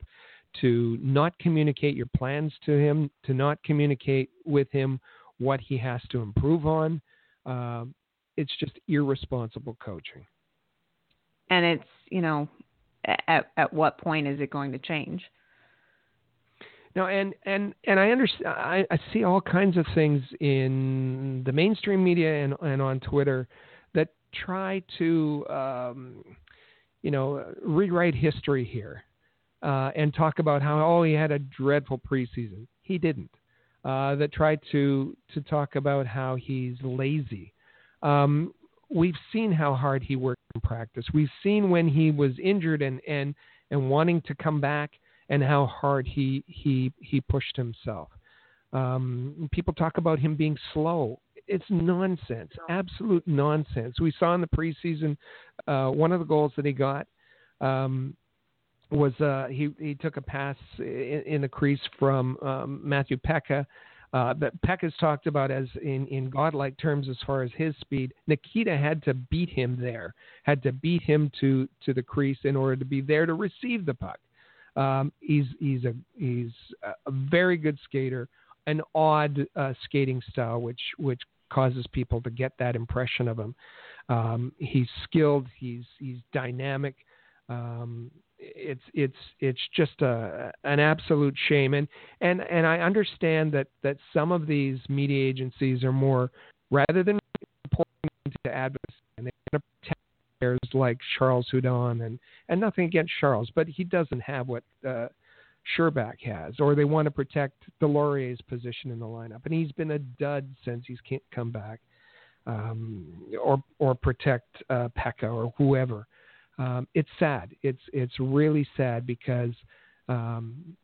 to not communicate your plans to him, to not communicate with him what he has to improve on. Uh, it's just irresponsible coaching. And it's, you know, at, at what point is it going to change? No, and and and I understand. I, I see all kinds of things in the mainstream media and and on Twitter that try to, um, you know, rewrite history here uh, and talk about how oh he had a dreadful preseason. He didn't. Uh, that try to to talk about how he's lazy. Um, we've seen how hard he worked in practice. We've seen when he was injured and and and wanting to come back, and how hard he he he pushed himself. Um, people talk about him being slow. It's nonsense, absolute nonsense. We saw in the preseason uh, one of the goals that he got um, was uh, he he took a pass in, in the crease from um, Matthew Peca uh, that Peck has talked about as in, in godlike terms as far as his speed. Nikita had to beat him there, had to beat him to, to the crease in order to be there to receive the puck. Um, he's he's a he's a very good skater, an odd uh, skating style, which which causes people to get that impression of him. Um, he's skilled. He's he's dynamic. Um, it's it's it's just a an absolute shame. And and and I understand that that some of these media agencies are more rather than reporting to advocacy and going to protect players like Charles Hudon and and nothing against Charles but he doesn't have what uh, Scherbak has or they want to protect Deslauriers's position in the lineup. And he's been a dud since he's can't come back um, or or protect uh, Peca or whoever um, it's sad. It's it's really sad because um,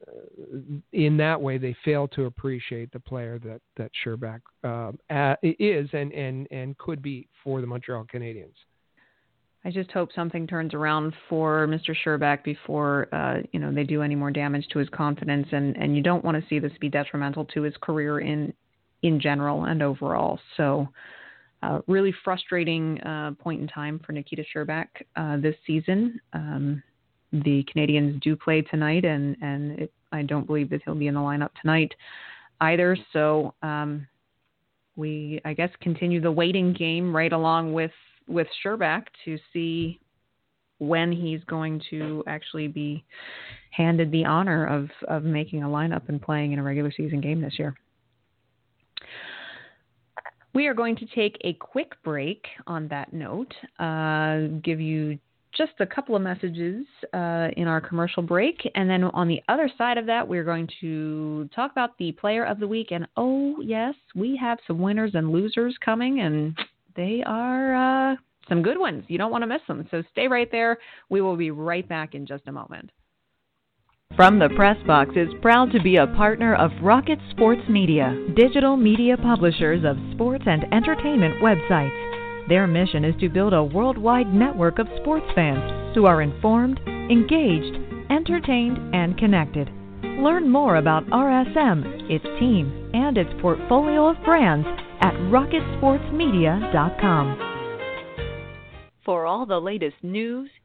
in that way they fail to appreciate the player that that Scherbak uh, is and and and could be for the Montreal Canadiens. I just hope something turns around for Mr. Scherbak before uh, you know they do any more damage to his confidence, and and you don't want to see this be detrimental to his career in in general and overall. So really frustrating uh, point in time for Nikita Scherbak uh, this season. Um, the Canadiens do play tonight, and and it, I don't believe that he'll be in the lineup tonight either. So um, we, I guess, continue the waiting game right along with with Scherbak to see when he's going to actually be handed the honor of of making a lineup and playing in a regular season game this year. We are going to take a quick break on that note, uh, give you just a couple of messages uh, in our commercial break. And then on the other side of that, we're going to talk about the player of the week. And oh, yes, we have some winners and losers coming, and they are uh, some good ones. You don't want to miss them. So stay right there. We will be right back in just a moment. From the Press Box is proud to be a partner of Rocket Sports Media, digital media publishers of sports and entertainment websites. Their mission is to build a worldwide network of sports fans who are informed, engaged, entertained, and connected. Learn more about RSM, its team, and its portfolio of brands at rocketsportsmedia.com. For all the latest news,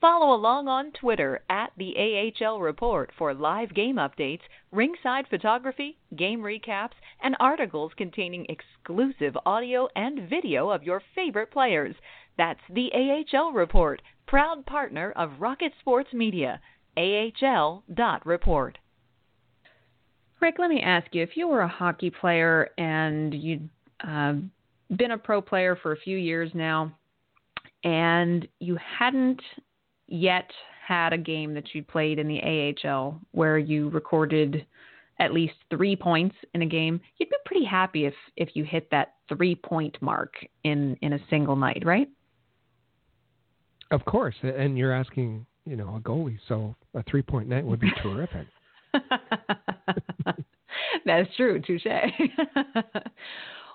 Follow along on Twitter at the AHL Report for live game updates, ringside photography, game recaps, and articles containing exclusive audio and video of your favorite players. That's the AHL Report, proud partner of Rocket Sports Media. AHL.report. Rick, let me ask you if you were a hockey player and you'd uh, been a pro player for a few years now, and you hadn't yet had a game that you played in the AHL where you recorded at least three points in a game, you'd be pretty happy if if you hit that three point mark in in a single night, right? Of course, and you're asking, you know, a goalie, so a three point night would be terrific. That's true, touche.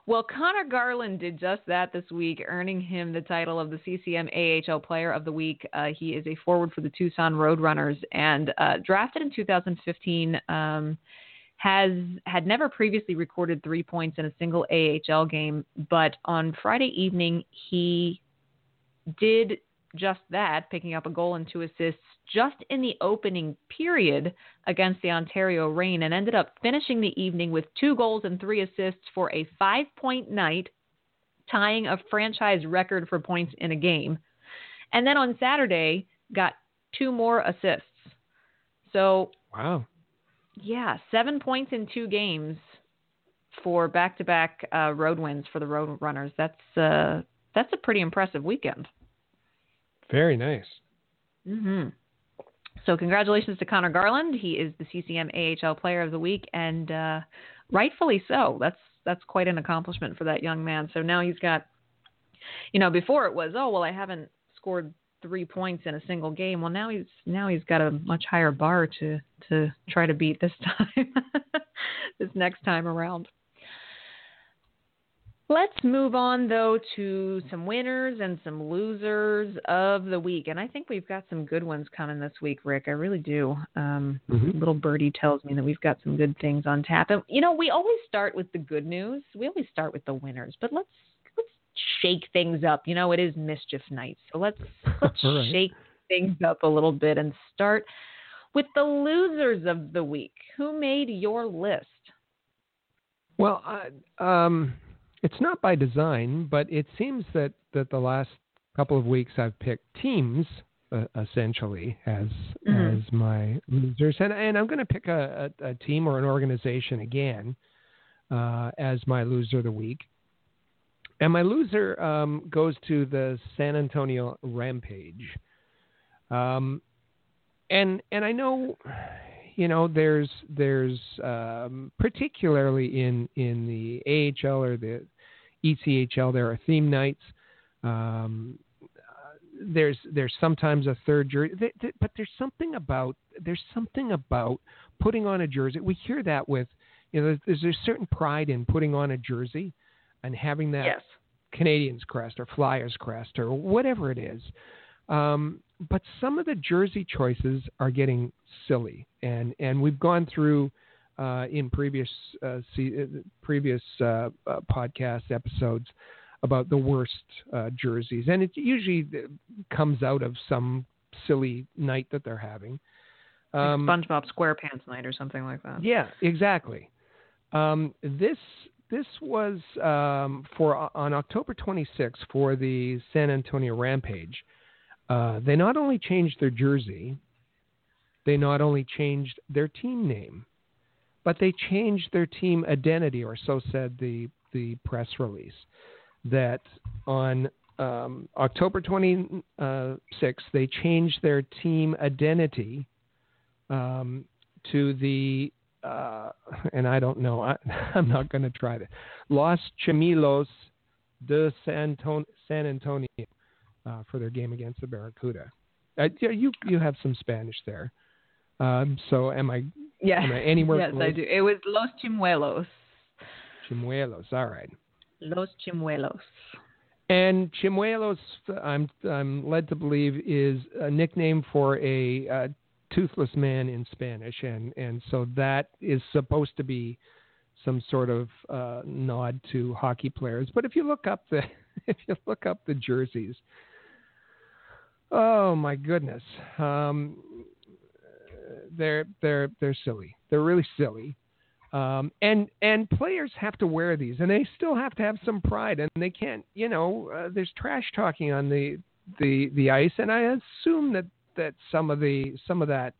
Well, Connor Garland did just that this week, earning him the title of the CCM AHL Player of the Week. Uh, he is a forward for the Tucson Roadrunners and uh, drafted in 2015. Um, has had never previously recorded three points in a single AHL game, but on Friday evening he did just that, picking up a goal and two assists just in the opening period against the Ontario Reign, and ended up finishing the evening with two goals and three assists for a five point night, tying a franchise record for points in a game. And then on Saturday, got two more assists. So, wow. Yeah, seven points in two games for back to back road wins for the Road Runners. That's, uh, that's a pretty impressive weekend. Very nice. Mm-hmm. So congratulations to Connor Garland. He is the CCM AHL Player of the Week, and uh, rightfully so. That's that's quite an accomplishment for that young man. So now he's got, you know, before it was, oh well, I haven't scored three points in a single game. Well, now he's now he's got a much higher bar to to try to beat this time, this next time around. Let's move on, though, to some winners and some losers of the week. And I think we've got some good ones coming this week, Rick. I really do. Um, mm-hmm. Little Birdie tells me that we've got some good things on tap. And, you know, we always start with the good news. We always start with the winners. But let's let's shake things up. You know, it is mischief night. So let's, let's right. shake things up a little bit and start with the losers of the week. Who made your list? Well, uh, um, it's not by design, but it seems that, that the last couple of weeks I've picked teams uh, essentially as mm-hmm. as my losers, and and I'm going to pick a, a, a, team or an organization again uh, as my loser of the week. And my loser um, goes to the San Antonio Rampage. Um, and and I know you know, there's there's um, particularly in in the AHL or the ECHL there are theme nights. Um, there's there's sometimes a third jersey, but there's something about there's something about putting on a jersey. We hear that with you know there's, there's a certain pride in putting on a jersey and having that yes. Canadiens crest or Flyers crest or whatever it is. Um, but some of the jersey choices are getting silly, and and we've gone through uh, in previous uh, see, uh, previous uh, uh, podcast episodes about the worst uh, jerseys, and it usually comes out of some silly night that they're having. Um, like SpongeBob SquarePants night or something like that. Yeah, exactly. Um, this this was um, for on October 26th for the San Antonio Rampage. Uh, they not only changed their jersey, they not only changed their team name, but they changed their team identity, or so said the the press release. That on um, October 26th, they changed their team identity um, to the uh, and I don't know. I, am not going to try to. Los Chemilos de San, San Antonio uh, for their game against the Barracuda. Uh, you you have some Spanish there. Um, so am I? Yeah. Am I anywhere? yes, close? I do. It was Los Chimuelos. Chimuelos. All right. Los Chimuelos. And Chimuelos, I'm I'm led to believe, is a nickname for a uh, toothless man in Spanish, and and so that is supposed to be some sort of uh, nod to hockey players. But if you look up the if you look up the jerseys, Oh my goodness. Um, they're they're they're silly. They're really silly. Um, and and players have to wear these, and they still have to have some pride, and they can't. You know, uh, there's trash talking on the the the ice, and I assume that that some of the some of that,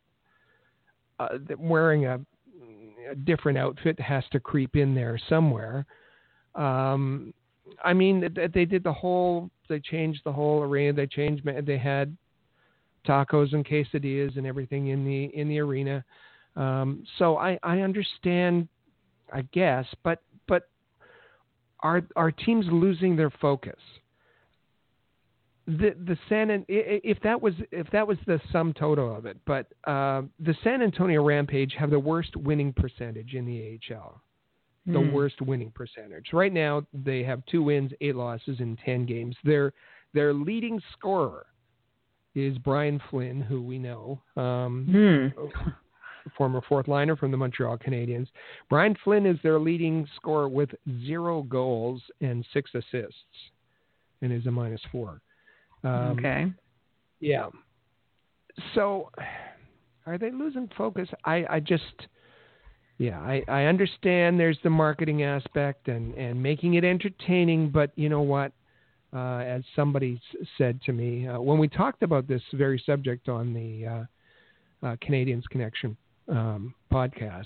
uh, that wearing a, a different outfit has to creep in there somewhere. Um, I mean, they did the whole. They changed the whole arena. They changed. They had tacos and quesadillas and everything in the in the arena. Um, so I, I understand, I guess, but but are are teams losing their focus? The the San if that was if that was the sum total of it, but uh, the San Antonio Rampage have the worst winning percentage in the AHL the mm. worst winning percentage. Right now, they have two wins, eight losses in ten games. Their their leading scorer is Brian Flynn, who we know, um, mm. former fourth liner from the Montreal Canadiens. Brian Flynn is their leading scorer with zero goals and six assists, and is a minus four. Um, okay. Yeah. So, are they losing focus? I, I just yeah, I, I understand there's the marketing aspect and, and making it entertaining, but you know what? Uh, as somebody s- said to me uh, when we talked about this very subject on the uh, uh Canadiens Connection um, podcast,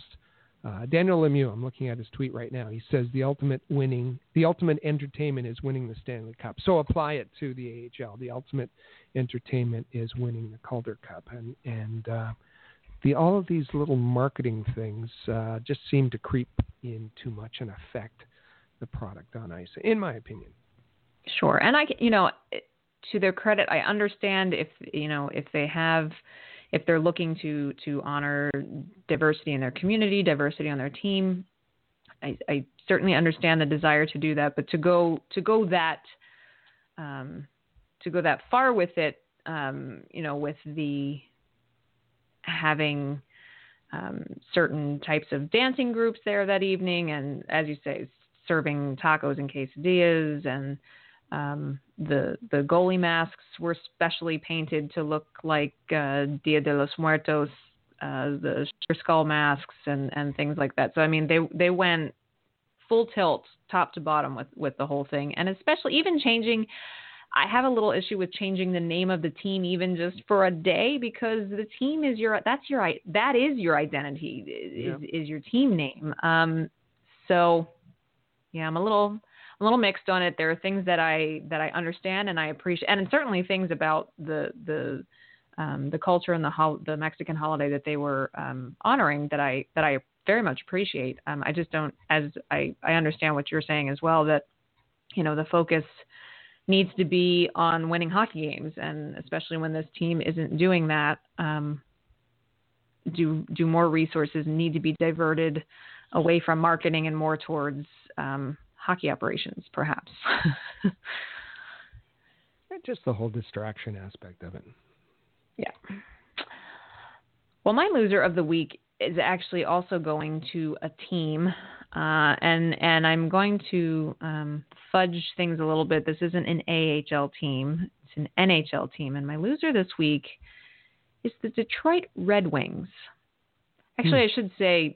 uh, Daniel Lemieux, I'm looking at his tweet right now. He says the ultimate winning, the ultimate entertainment is winning the Stanley Cup. So apply it to the AHL. The ultimate entertainment is winning the Calder Cup, and and uh, the all of these little marketing things just seem to creep in too much and affect the product on ice, in my opinion. Sure, and I, you know, to their credit, I understand if you know if they have, if they're looking to to honor diversity in their community, diversity on their team. I, I certainly understand the desire to do that, but to go to go that um, to go that far with it, um, you know, with the having um, certain types of dancing groups there that evening, and as you say, serving tacos and quesadillas, and um, the the goalie masks were specially painted to look like uh, Dia de los Muertos, uh, the skull masks, and and things like that. So I mean, they they went full tilt, top to bottom with with the whole thing, and especially even changing I have a little issue with changing the name of the team even just for a day because the team is your that's your that is your identity is yeah. is your team name. Um, so yeah, I'm a little a little mixed on it. There are things that I that I understand and I appreciate, and certainly things about the the um, the culture and the hol- the Mexican holiday that they were um, honoring that I that I very much appreciate. Um, I just don't, as I I understand what you're saying as well that you know the focus needs to be on winning hockey games, and especially when this team isn't doing that, um, do do more resources need to be diverted away from marketing and more towards um, hockey operations, perhaps. Just the whole distraction aspect of it. Yeah. Well, my loser of the week is actually also going to a team uh, and and I'm going to um, fudge things a little bit. This isn't an AHL team; it's an NHL team. And my loser this week is the Detroit Red Wings. Actually, hmm. I should say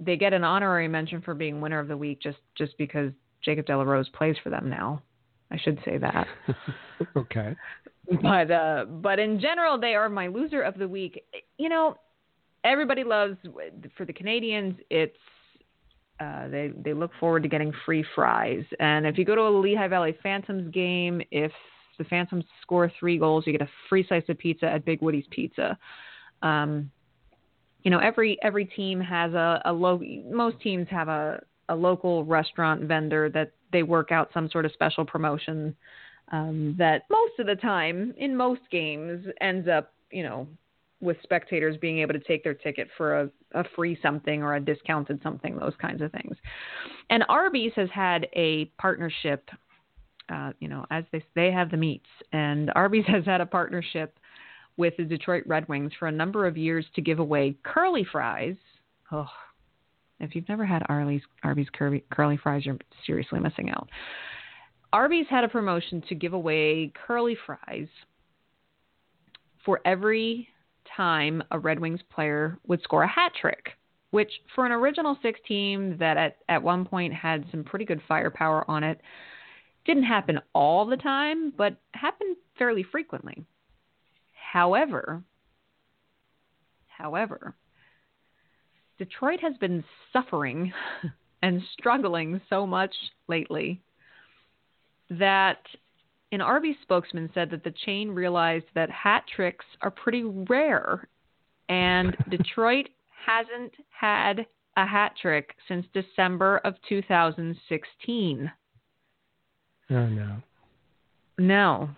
they get an honorary mention for being winner of the week just just because Jacob De La Rose plays for them now. I should say that. okay. But uh, but in general, they are my loser of the week. You know, everybody loves for the Canadiens. It's uh, they they look forward to getting free fries. And if you go to a Lehigh Valley Phantoms game, if the Phantoms score three goals, you get a free slice of pizza at Big Woody's Pizza. Um, you know, every every team has a, a low. Most teams have a a local restaurant vendor that they work out some sort of special promotion um, that most of the time in most games ends up you know with spectators being able to take their ticket for a, a free something or a discounted something, those kinds of things. And Arby's has had a partnership, uh, you know, as they they have the meats, and Arby's has had a partnership with the Detroit Red Wings for a number of years to give away curly fries. Oh, if you've never had Arby's Arby's curly, curly fries, you're seriously missing out. Arby's had a promotion to give away curly fries for every time a Red Wings player would score a hat trick, which for an original six team that at, at one point had some pretty good firepower on it, didn't happen all the time, but happened fairly frequently. However, however, Detroit has been suffering and struggling so much lately that an Arby's spokesman said that the chain realized that hat tricks are pretty rare, and Detroit hasn't had a hat trick since December of 2016. Oh no. No.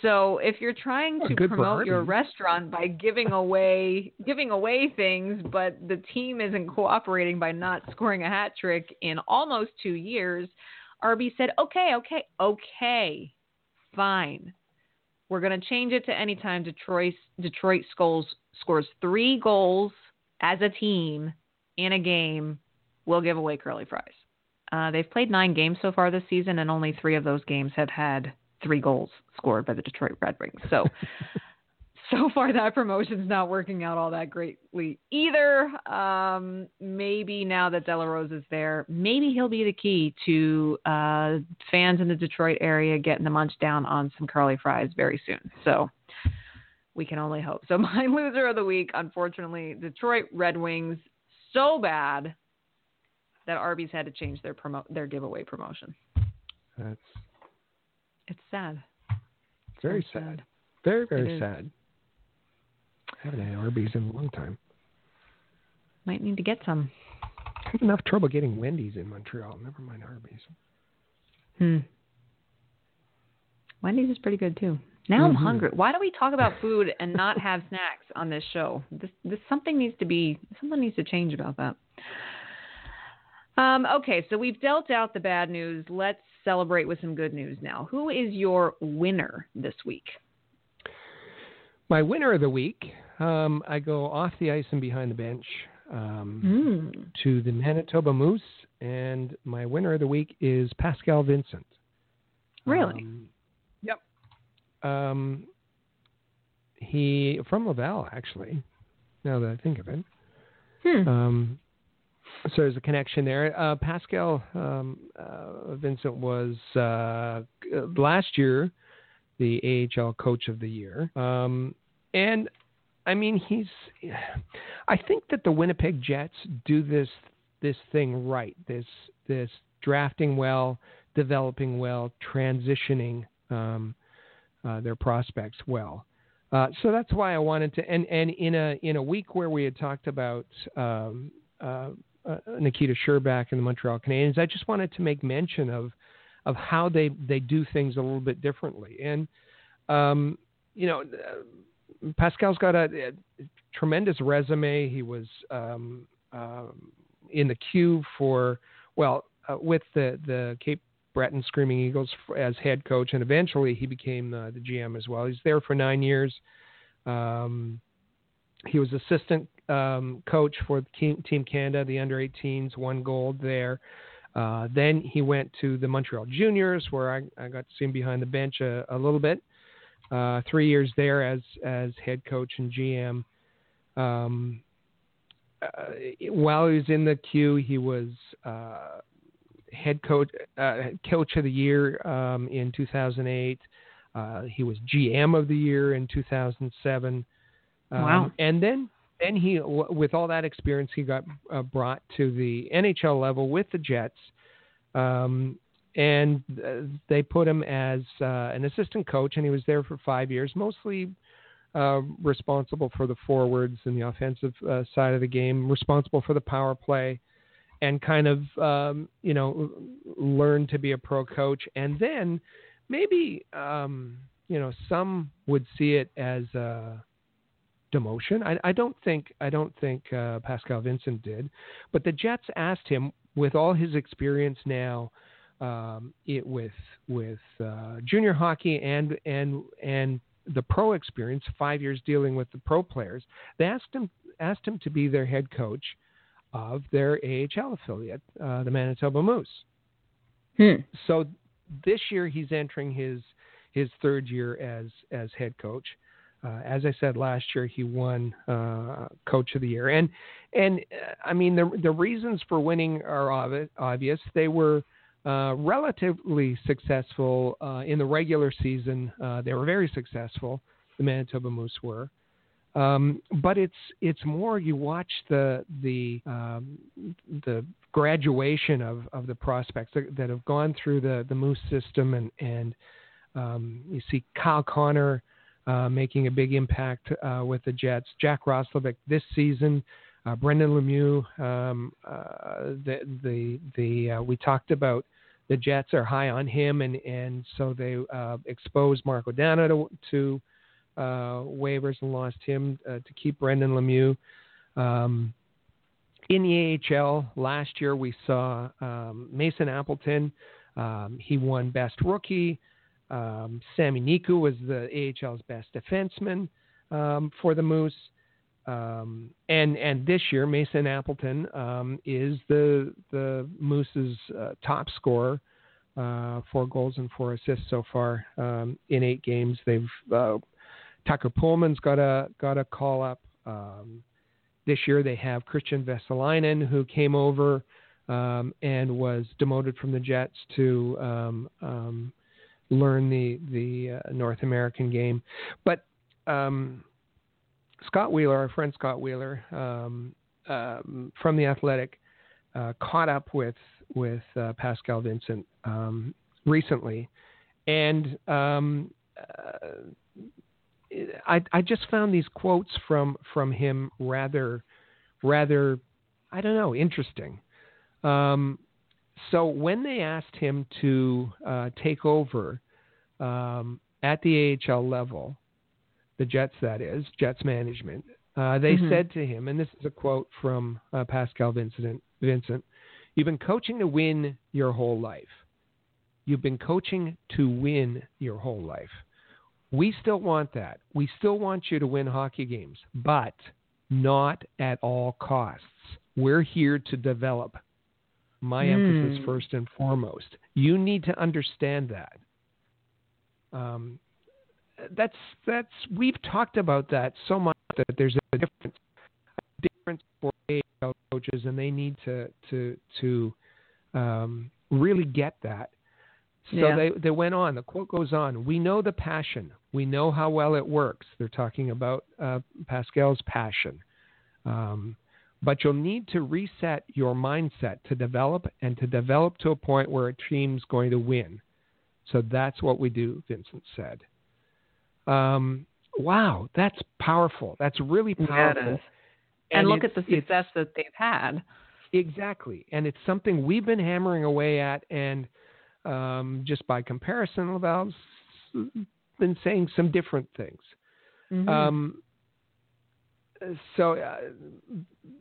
So if you're trying Oh, to promote your restaurant by giving away giving away things, but the team isn't cooperating by not scoring a hat trick in almost two years, Arby said, "Okay, okay, okay, fine. We're going to change it to anytime Detroit Detroit scores scores three goals as a team in a game, we'll give away curly fries." Uh, they've played nine games so far this season, and only three of those games have had three goals scored by the Detroit Red Wings. So, so far that promotion's not working out all that greatly either. Um, maybe now that De La Rose is there, maybe he'll be the key to uh, fans in the Detroit area getting the munch down on some curly fries very soon. So. We can only hope. So my loser of the week, unfortunately, Detroit Red Wings, so bad that Arby's had to change their promo their giveaway promotion. That's It's sad. very So sad. Very It very is. sad. I haven't had Arby's in a long time. Might need to get some. I have enough trouble getting Wendy's in Montreal. Never mind Arby's. Hmm. Wendy's is pretty good too. Now I'm Mhm. hungry. Why do we talk about food and not have snacks on this show? This, this something needs to be something needs to change about that. Um, okay, so we've dealt out the bad news. Let's celebrate with some good news now. Who is your winner this week? My winner of the week, um, I go off the ice and behind the bench um, Hmm. to the Manitoba Moose, and my winner of the week is Pascal Vincent. Really? Um, yep. Um, he from Laval, actually. Now that I think of it. Hmm. So there's a connection there. Uh, Pascal um, uh, Vincent was uh, last year the AHL Coach of the Year, um, and I mean he's. I think that the Winnipeg Jets do this this thing right. This this drafting well, developing well, transitioning um, uh, their prospects well. Uh, so that's why I wanted to, and, and in a in a week where we had talked about um, uh, uh, Nikita Scherbak and the Montreal Canadiens, I just wanted to make mention of of how they they do things a little bit differently. And um, you know, uh, Pascal's got a, a tremendous resume. He was um, um in the Q for well uh, with the the Cape Breton Screaming Eagles as head coach, and eventually he became uh, the GM as well. He's there for nine years. Um, he was assistant um, coach for Team, Team Canada, the under 18s, won gold there. Uh, then he went to the Montreal Juniors, where I, I got to see him behind the bench a, a little bit. Uh, three years there as as head coach and GM. Um, uh, while he was in the Q, he was uh, head coach, uh, coach of the year um, in 2008. Uh, he was GM of the year in 2007. Um, Wow. And then, then he, with all that experience, he got uh, brought to the NHL level with the Jets. Um, and uh, they put him as uh, an assistant coach, and he was there for five years, mostly uh, responsible for the forwards and the offensive uh, side of the game, responsible for the power play, and kind of um, you know learn to be a pro coach. And then maybe um, you know some would see it as a demotion. I, I don't think I don't think uh, Pascal Vincent did, but the Jets asked him with all his experience now um, it with with uh, junior hockey and and and the pro experience, five years dealing with the pro players. They asked him asked him to be their head coach of their AHL affiliate, uh, the Manitoba Moose. Hmm. So this year he's entering his his third year as as head coach. Uh, as I said last year, he won uh, Coach of the Year, and and uh, I mean the the reasons for winning are obvious. They were uh, relatively successful uh, in the regular season. Uh, they were very successful. The Manitoba Moose were. Um, but it's it's more you watch the the um, the graduation of, of the prospects that, that, have gone through the, the Moose system and and um, you see Kyle Connor uh, making a big impact uh, with the Jets. Jack Roslovic this season. Uh, Brendan Lemieux. Um, uh, the the the uh, we talked about the Jets are high on him, and and so they exposed Marco Dano to, to waivers and lost him to keep Brendan Lemieux. Um, in the AHL last year, we saw um, Mason Appleton. Um, he won Best Rookie. Um, Sami Niku was the AHL's best defenseman um, for the Moose. Um, and and this year, Mason Appleton um, is the the Moose's uh, top scorer, uh, four goals and four assists so far um, in eight games. They've uh, Tucker Poolman's got a got a call up. Um, this year they have Kristian Vesalainen who came over um, and was demoted from the Jets to um, learn the the uh, North American game. But um, Scott Wheeler, our friend Scott Wheeler um, um, from the Athletic, uh, caught up with with uh, Pascal Vincent um, recently, and um, uh, I, I just found these quotes from from him rather rather I don't know interesting. Um, so when they asked him to uh, take over um, at the AHL level, the Jets, that is, Jets management, uh, they mm-hmm. said to him, and this is a quote from uh, Pascal Vincent, Vincent, you've been coaching to win your whole life. You've been coaching to win your whole life. We still want that. We still want you to win hockey games, but not at all costs. We're here to develop my mm. emphasis first and foremost. You need to understand that. Um, that's that's we've talked about that so much that there's a difference a difference for AHL coaches, and they need to to to um, really get that. So yeah. they they went on. The quote goes on. We know the passion. We know how well it works. They're talking about uh, Pascal's passion. Um, but you'll need to reset your mindset to develop and to develop to a point where a team's going to win. So that's what we do, Vincent said. Um, wow, that's powerful. That's really powerful. Yeah, and, and look at the success that they've had. Exactly. And it's something we've been hammering away at. And um, just by comparison, Laval's been saying some different things. Mm-hmm. Um, so uh,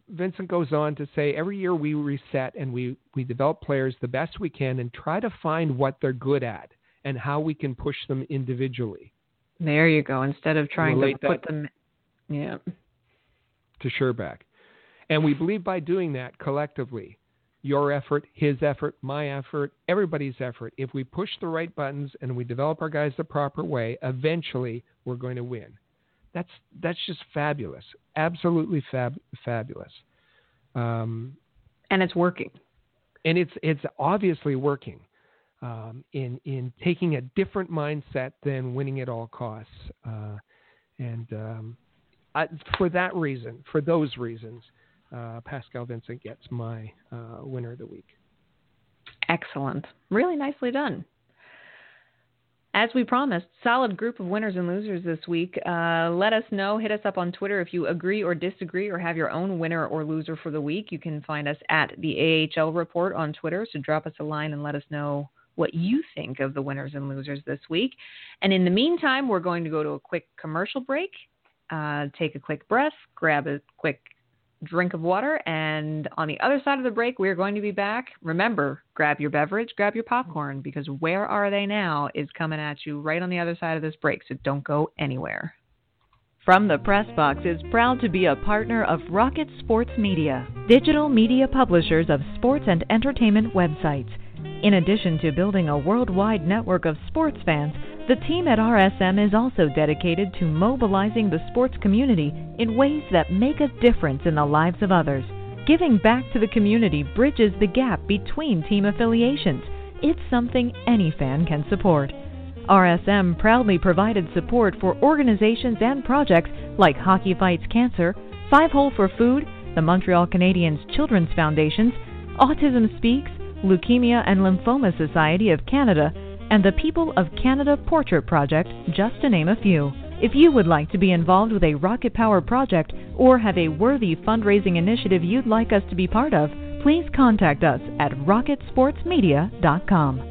Vincent goes on to say every year we reset and we, we develop players the best we can and try to find what they're good at and how we can push them individually. There you go. Instead of trying Relate to put them, yeah, to Scherbak, and we believe by doing that collectively, your effort, his effort, my effort, everybody's effort. If we push the right buttons and we develop our guys the proper way, eventually we're going to win. That's that's just fabulous, absolutely fab, fabulous. Um, and it's working. And it's it's obviously working um, in in taking a different mindset than winning at all costs. Uh, and um, I, for that reason, for those reasons, uh, Pascal Vincent gets my uh, winner of the week. Excellent, really nicely done. As we promised, solid group of winners and losers this week. Uh, let us know. Hit us up on Twitter if you agree or disagree or have your own winner or loser for the week. You can find us at the AHL Report on Twitter. So drop us a line and let us know what you think of the winners and losers this week. And in the meantime, we're going to go to a quick commercial break, uh, take a quick breath, grab a quick drink of water, and on the other side of the break, we're going to be back. Remember, grab your beverage, grab your popcorn, because Where Are They Now is coming at you right on the other side of this break, so don't go anywhere. From the Press Box is proud to be a partner of Rocket Sports Media, digital media publishers of sports and entertainment websites. In addition to building a worldwide network of sports fans, The team at RSM is also dedicated to mobilizing the sports community in ways that make a difference in the lives of others. Giving back to the community bridges the gap between team affiliations. It's something any fan can support. RSM proudly provided support for organizations and projects like Hockey Fights Cancer, Five Hole for Food, the Montreal Canadiens Children's Foundations, Autism Speaks, Leukemia and Lymphoma Society of Canada, and the People of Canada Portrait Project, just to name a few. If you would like to be involved with a Rocket Power project or have a worthy fundraising initiative you'd like us to be part of, please contact us at rocketsportsmedia.com.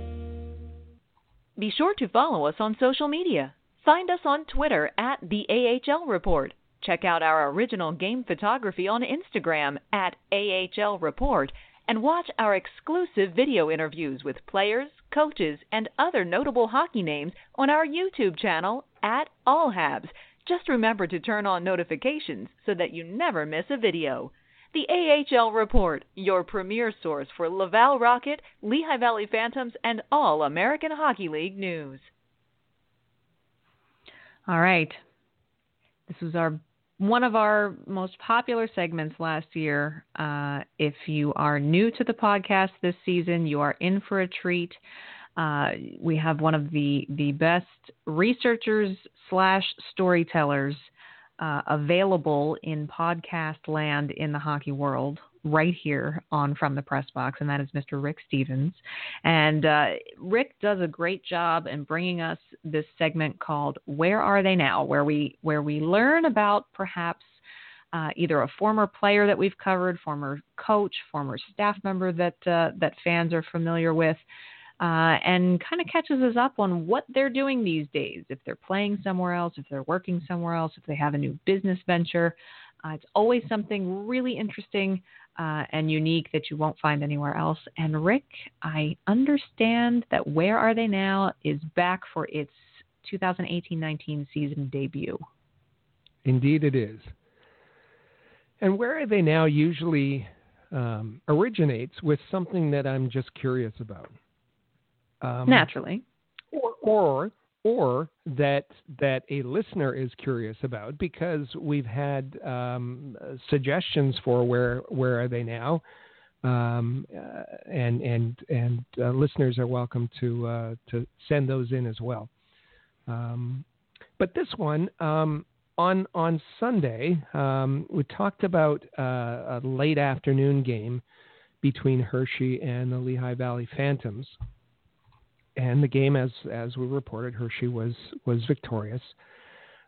Be sure to follow us on social media. Find us on Twitter at the AHL Report. Check out our original game photography on Instagram at AHL Report and watch our exclusive video interviews with players, coaches, and other notable hockey names on our YouTube channel at All Habs. Just remember to turn on notifications so that you never miss a video. The AHL Report, your premier source for Laval Rocket, Lehigh Valley Phantoms, and all American Hockey League news. All right. This was our one of our most popular segments last year. Uh, if you are new to the podcast this season, you are in for a treat. Uh, we have one of the the best researchers slash storytellers uh, available in podcast land in the hockey world right here on From the Press Box, and that is Mr. Rick Stephens. And uh, Rick does a great job in bringing us this segment called "Where Are They Now," where we where we learn about perhaps. Uh, either a former player that we've covered, former coach, former staff member that uh, that fans are familiar with, uh, and kind of catches us up on what they're doing these days. If they're playing somewhere else, if they're working somewhere else, if they have a new business venture. Uh, it's always something really interesting uh, and unique that you won't find anywhere else. And Rick, I understand that Where Are They Now is back for its 2018 19 season debut. Indeed, it is. And Where Are They Now usually um, originates with something that I'm just curious about. Um, Naturally. Or, or or that that a listener is curious about because we've had um, suggestions for where where are they now, um, uh, and and and uh, listeners are welcome to uh, to send those in as well. Um, but this one um, on on Sunday um, we talked about uh, a late afternoon game between Hershey and the Lehigh Valley Phantoms and the game, as as we reported, Hershey was was victorious.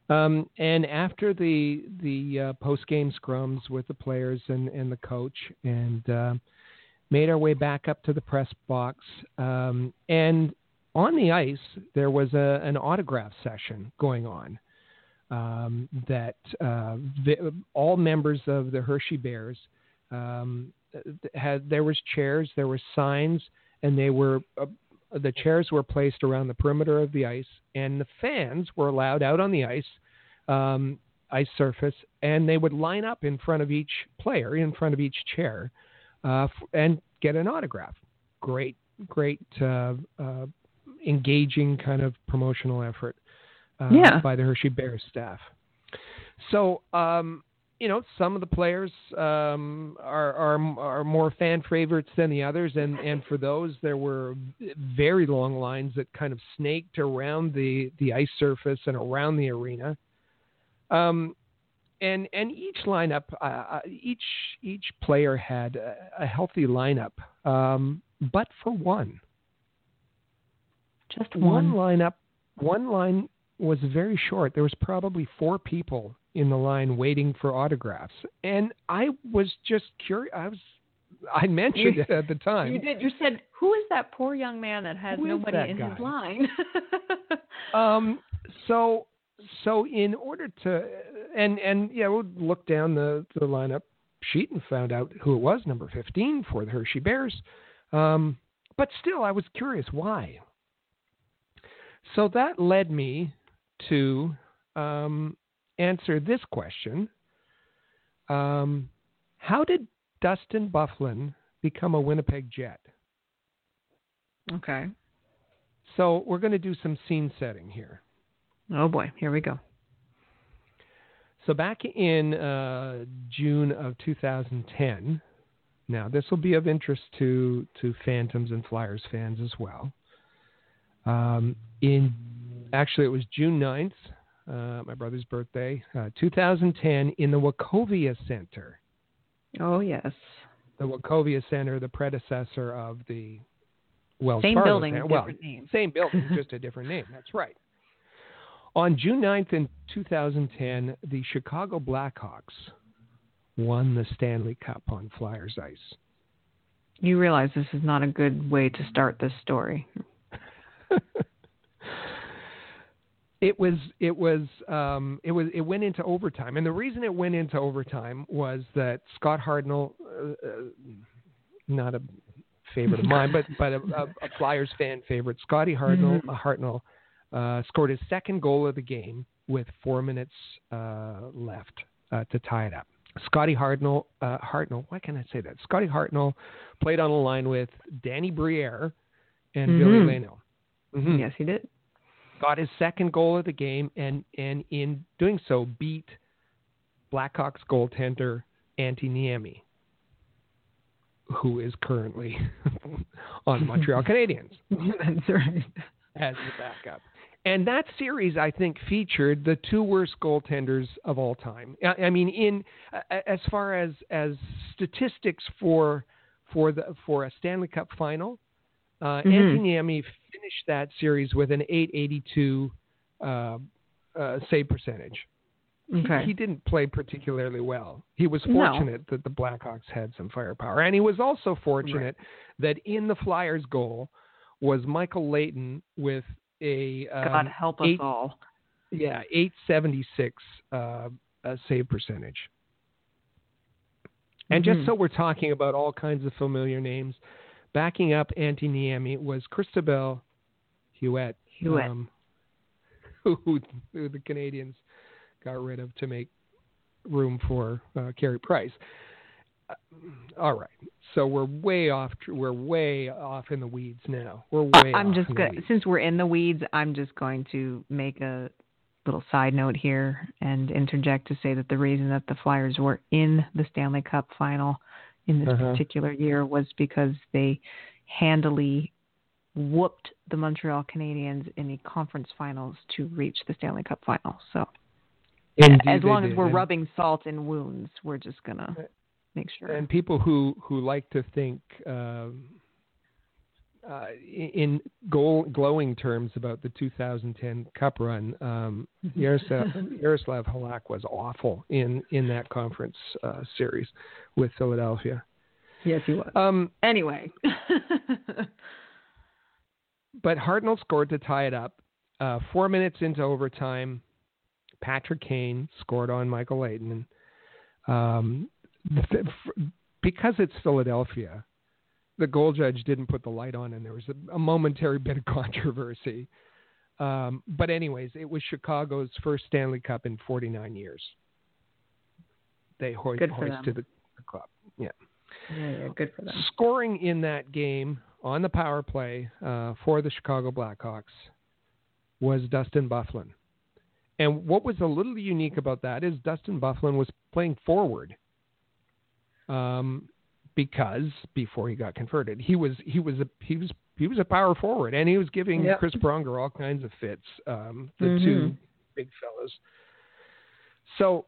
Um, and after the the uh, post game scrums with the players and, and the coach, and uh, made our way back up to the press box. Um, and on the ice, there was a, an autograph session going on um, that uh, the, all members of the Hershey Bears um, had. There was chairs, there were signs, and they were uh, the chairs were placed around the perimeter of the ice, and the fans were allowed out on the ice, um, ice surface, and they would line up in front of each player, in front of each chair, uh, f- and get an autograph. Great, great, uh, uh, engaging kind of promotional effort uh, yeah. by the Hershey Bears staff. So um, you know, some of the players um, are, are are more fan favorites than the others, and and for those there were very long lines that kind of snaked around the the ice surface and around the arena. Um, and and each lineup, uh, uh each each player had a, a healthy lineup, um, but for one, just one. one lineup, one line was very short. There was probably four people in the line waiting for autographs. And I was just curious. I was, I mentioned it at the time. You did. You said, "Who is that poor young man that has nobody in guy? his line?" um. So, so in order to, and and yeah, we'll look down the the lineup sheet and found out who it was, number fifteen for the Hershey Bears. Um, but still, I was curious why. So that led me to um, answer this question um, How did Dustin Byfuglien become a Winnipeg Jet? Okay. So we're going to do some scene setting here. Oh boy, here we go. So back in uh, June of 2010, now this will be of interest to to Phantoms and Flyers fans as well. Um, in actually, it was June 9th, uh, my brother's birthday, uh, 2010, in the Wachovia Center. Oh yes. The Wachovia Center, the predecessor of the Wells Same Fargo building, Center. different well, name. Same building, just a different name. That's right. On June 9th in 2010, the Chicago Blackhawks won the Stanley Cup on Flyers ice. You realize this is not a good way to start this story. it was it was um, it was it went into overtime, and the reason it went into overtime was that Scott Hardnell, uh, uh, not a favorite of mine, but but a, a, a Flyers fan favorite, Scotty Hardnell, Mhm. Hartnell uh, scored his second goal of the game with four minutes uh, left uh, to tie it up. Scotty Hartnell, uh, Hartnell, why can't I say that? Scotty Hartnell played on the line with Danny Briere and Mhm. Ville Leino. Mhm Yes, he did. Got his second goal of the game, and and in doing so beat Blackhawks goaltender Antti Niemi, who is currently on Montreal Canadiens That's right. as the backup. And that series, I think, featured the two worst goaltenders of all time. I, I mean, in uh, as far as as statistics for for the for a Stanley Cup final, uh, Mhm. Antti Niemi finished that series with an 882 uh, uh, save percentage. He- Okay. He, didn't play particularly well. He was No. fortunate that the Blackhawks had some firepower, and he was also fortunate that in the Flyers' goal was Michael Leighton with a um, God help us eight- all. yeah 876 uh, uh, save percentage. And Mhm. just so we're talking about all kinds of familiar names, backing up Antti Niemi was Cristobal Huet, Huet. um, who, who the Canadiens got rid of to make room for uh, Carey Price. Uh, all right, so we're way off. We're way off in the weeds now. We're way. I'm just in the weeds. since we're in the weeds, I'm just going to make a little side note here and interject to say that the reason that the Flyers were in the Stanley Cup final in this Uh-huh. particular year was because they handily whooped the Montreal Canadiens in the conference finals to reach the Stanley Cup final. So Indeed as long as we're rubbing salt in wounds, we're just gonna make sure. and people who who like to think um, uh, in goal, glowing terms about the 2010 Cup run, um, Jaroslav, Jaroslav Halak was awful in in that conference uh, series with Philadelphia. yes, he was. Um, Anyway. but Hartnell scored to tie it up. Uh, four minutes into overtime, Patrick Kane scored on Michael Leighton. Um, because it's Philadelphia, the goal judge didn't put the light on, and there was a, a momentary bit of controversy. Um, but anyways, it was Chicago's first Stanley Cup in 49 years. They ho- Good hoisted the, the cup. Yeah. yeah, yeah, good for them. Scoring in that game on the power play uh, for the Chicago Blackhawks was Dustin Byfuglien. And what was a little unique about that is Dustin Byfuglien was playing forward. Um, because before he got converted, he was he was a he was he was a power forward, and he was giving Yep. Chris Pronger all kinds of fits. Um, the Mhm. two big fellas. So,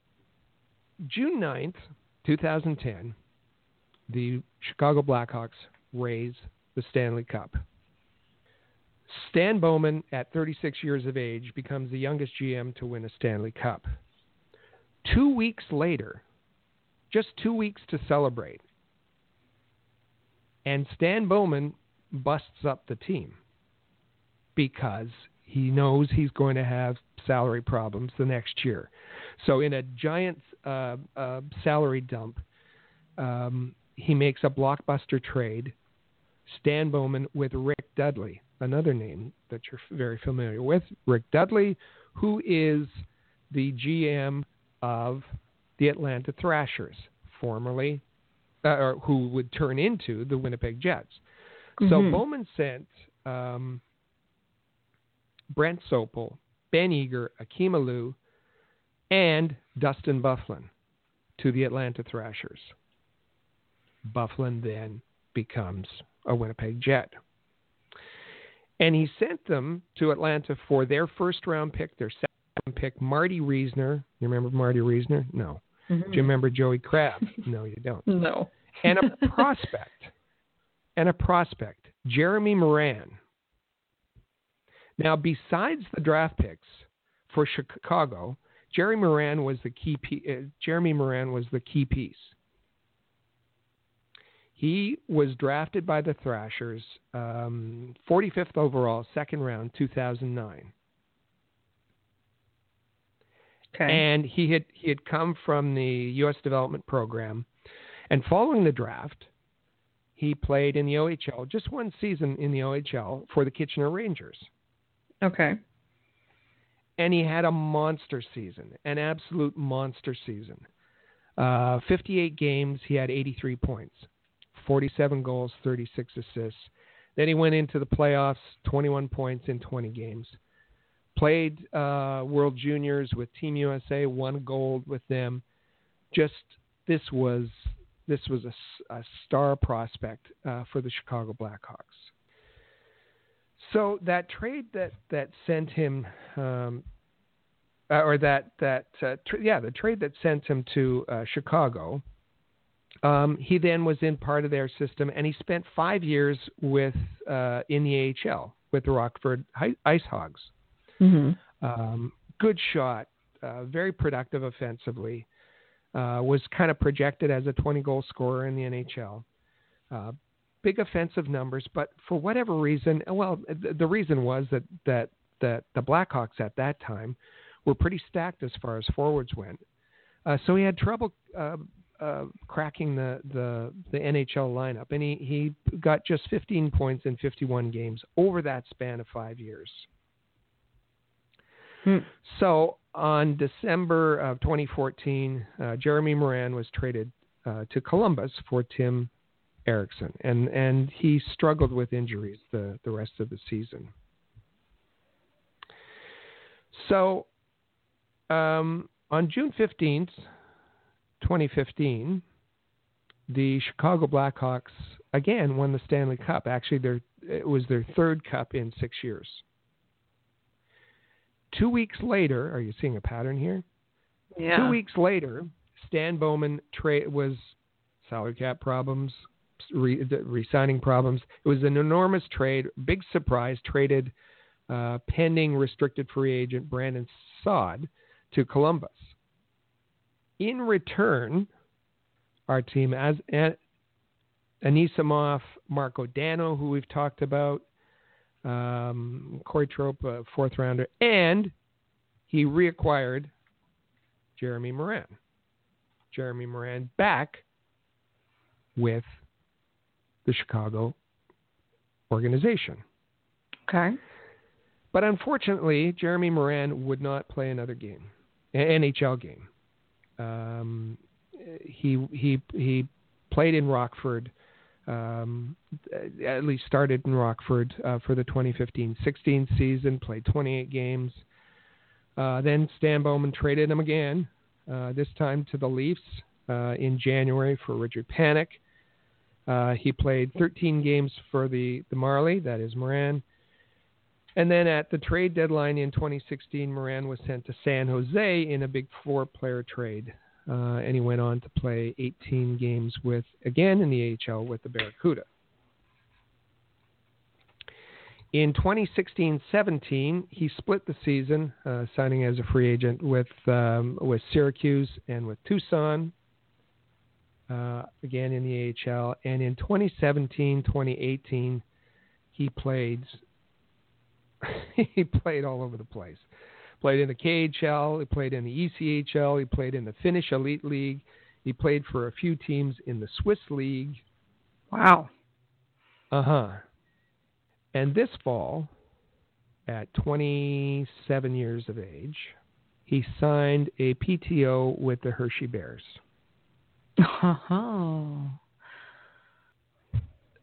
June 9th, 2010, the Chicago Blackhawks raise the Stanley Cup. Stan Bowman, at 36 years of age, becomes the youngest GM to win a Stanley Cup. Two weeks later, just two weeks to celebrate, and Stan Bowman busts up the team because he knows he's going to have salary problems the next year. So, in a giant uh, uh, salary dump, um, he makes a blockbuster trade. Stan Bowman with Rick Dudley, another name that you're very familiar with. Rick Dudley, who is the GM of the Atlanta Thrashers, formerly, uh, or who would turn into the Winnipeg Jets. So Mhm. Bowman sent um, Brent Sopel, Ben Eager, Akim Aliu, and Dustin Byfuglien to the Atlanta Thrashers. Byfuglien then becomes a Winnipeg Jet. And he sent them to Atlanta for their first round pick, their second round pick, Marty Reasoner. You remember Marty Reasoner? No. Mm-hmm. Do you remember Joey Crabb? no, you don't. No. And a prospect. and a prospect, Jeremy Morin. Now, besides the draft picks for Chicago, Jeremy Morin was the key. Uh, Jeremy Morin was the key piece. He was drafted by the Thrashers, um, 45th overall, second round, 2009. Okay. And he had he had come from the U.S. Development Program, and following the draft, he played in the OHL just one season in the OHL for the Kitchener Rangers. Okay. And he had a monster season, an absolute monster season. Uh, 58 games, he had 83 points, 47 goals, 36 assists. Then he went into the playoffs, 21 points in 20 games. Played uh, World Juniors with Team USA, won gold with them. Just this was this was a, a star prospect uh, for the Chicago Blackhawks. So that trade that that sent him, um, uh, or that that uh, tr- yeah, the trade that sent him to uh, Chicago. Um, he then was in part of their system, and he spent five years with uh, in the AHL with the Rockford Ice Hogs. Mm-hmm. Um, good shot, uh, very productive offensively. Uh, was kind of projected as a 20 goal scorer in the NHL. Uh, big offensive numbers, but for whatever reason, well, the reason was that that that the Blackhawks at that time were pretty stacked as far as forwards went. Uh, so he had trouble uh, uh, cracking the, the the NHL lineup, and he he got just 15 points in 51 games over that span of five years. Hmm. So on December of 2014, uh, Jeremy Morin was traded uh, to Columbus for Tim Erixon, and and he struggled with injuries the the rest of the season. So, um, on June 15th, 2015, the Chicago Blackhawks again won the Stanley Cup. Actually, their it was their third cup in six years. Two weeks later, are you seeing a pattern here? Yeah. Two weeks later, Stan Bowman tra- was salary cap problems, re- signing problems. It was an enormous trade, big surprise. Traded uh, pending restricted free agent Brandon Saad to Columbus. In return, Artem as Anisimov, Marko Dano, who we've talked about, um, Corey Tropp, a fourth rounder, and he reacquired Jeremy Morin. Jeremy Morin back with the Chicago organization. Okay. But unfortunately, Jeremy Morin would not play another game, an NHL game. Um, he he he played in Rockford um, at least started in Rockford uh, for the 2015-16 season, played 28 games. Uh, then Stan Bowman traded him again, uh, this time to the Leafs uh, in January for Richard Panik. Uh, he played 13 games for the, the Marley, that is Morin. And then at the trade deadline in 2016, Morin was sent to San Jose in a big four player trade. Uh, and he went on to play 18 games with, again in the AHL, with the Barracuda. In 2016-17, he split the season, uh, signing as a free agent with um, with Syracuse and with Tucson. Uh, again in the AHL, and in 2017-2018, he played. he played all over the place played in the KHL, he played in the ECHL, he played in the Finnish Elite League, he played for a few teams in the Swiss League. Wow. Uh huh. And this fall, at 27 years of age, he signed a PTO with the Hershey Bears. Oh.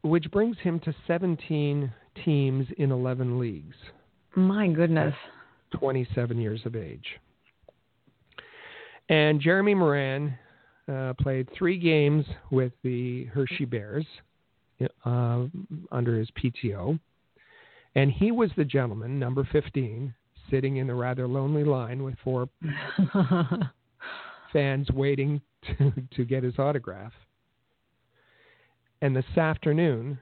Which brings him to 17 teams in 11 leagues My goodness. 27 years of age. And Jeremy Morin uh, played three games with the Hershey Bears uh, under his PTO. And he was the gentleman, number 15, sitting in the rather lonely line with four fans waiting to, to get his autograph. And this afternoon,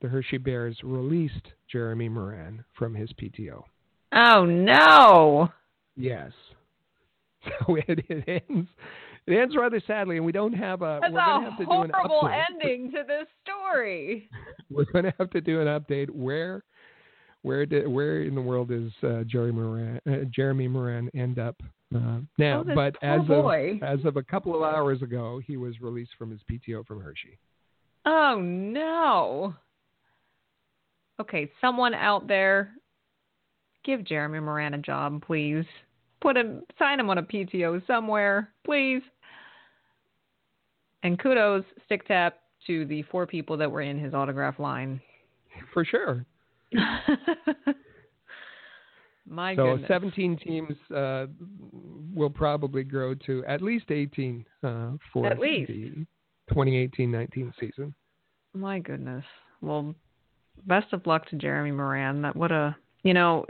the Hershey Bears released Jeremy Morin from his PTO. Oh no! Yes. So it, it ends. It ends rather sadly, and we don't have a. That's we're to have to do an horrible update. ending to this story. We're going to have to do an update. Where, where did, where in the world is uh, Jeremy Morin? Uh, Jeremy Morin end up uh, now? Oh, but as of as of a couple of hours ago, he was released from his PTO from Hershey. Oh no. Okay, someone out there, give Jeremy Morin a job, please. Put him, sign him on a PTO somewhere, please. And kudos, stick tap to the four people that were in his autograph line. For sure. My so goodness. 17 teams uh, will probably grow to at least 18 uh, for At least. the 2018-19 season. My goodness. Well, best of luck to Jeremy Morin. That what a you know.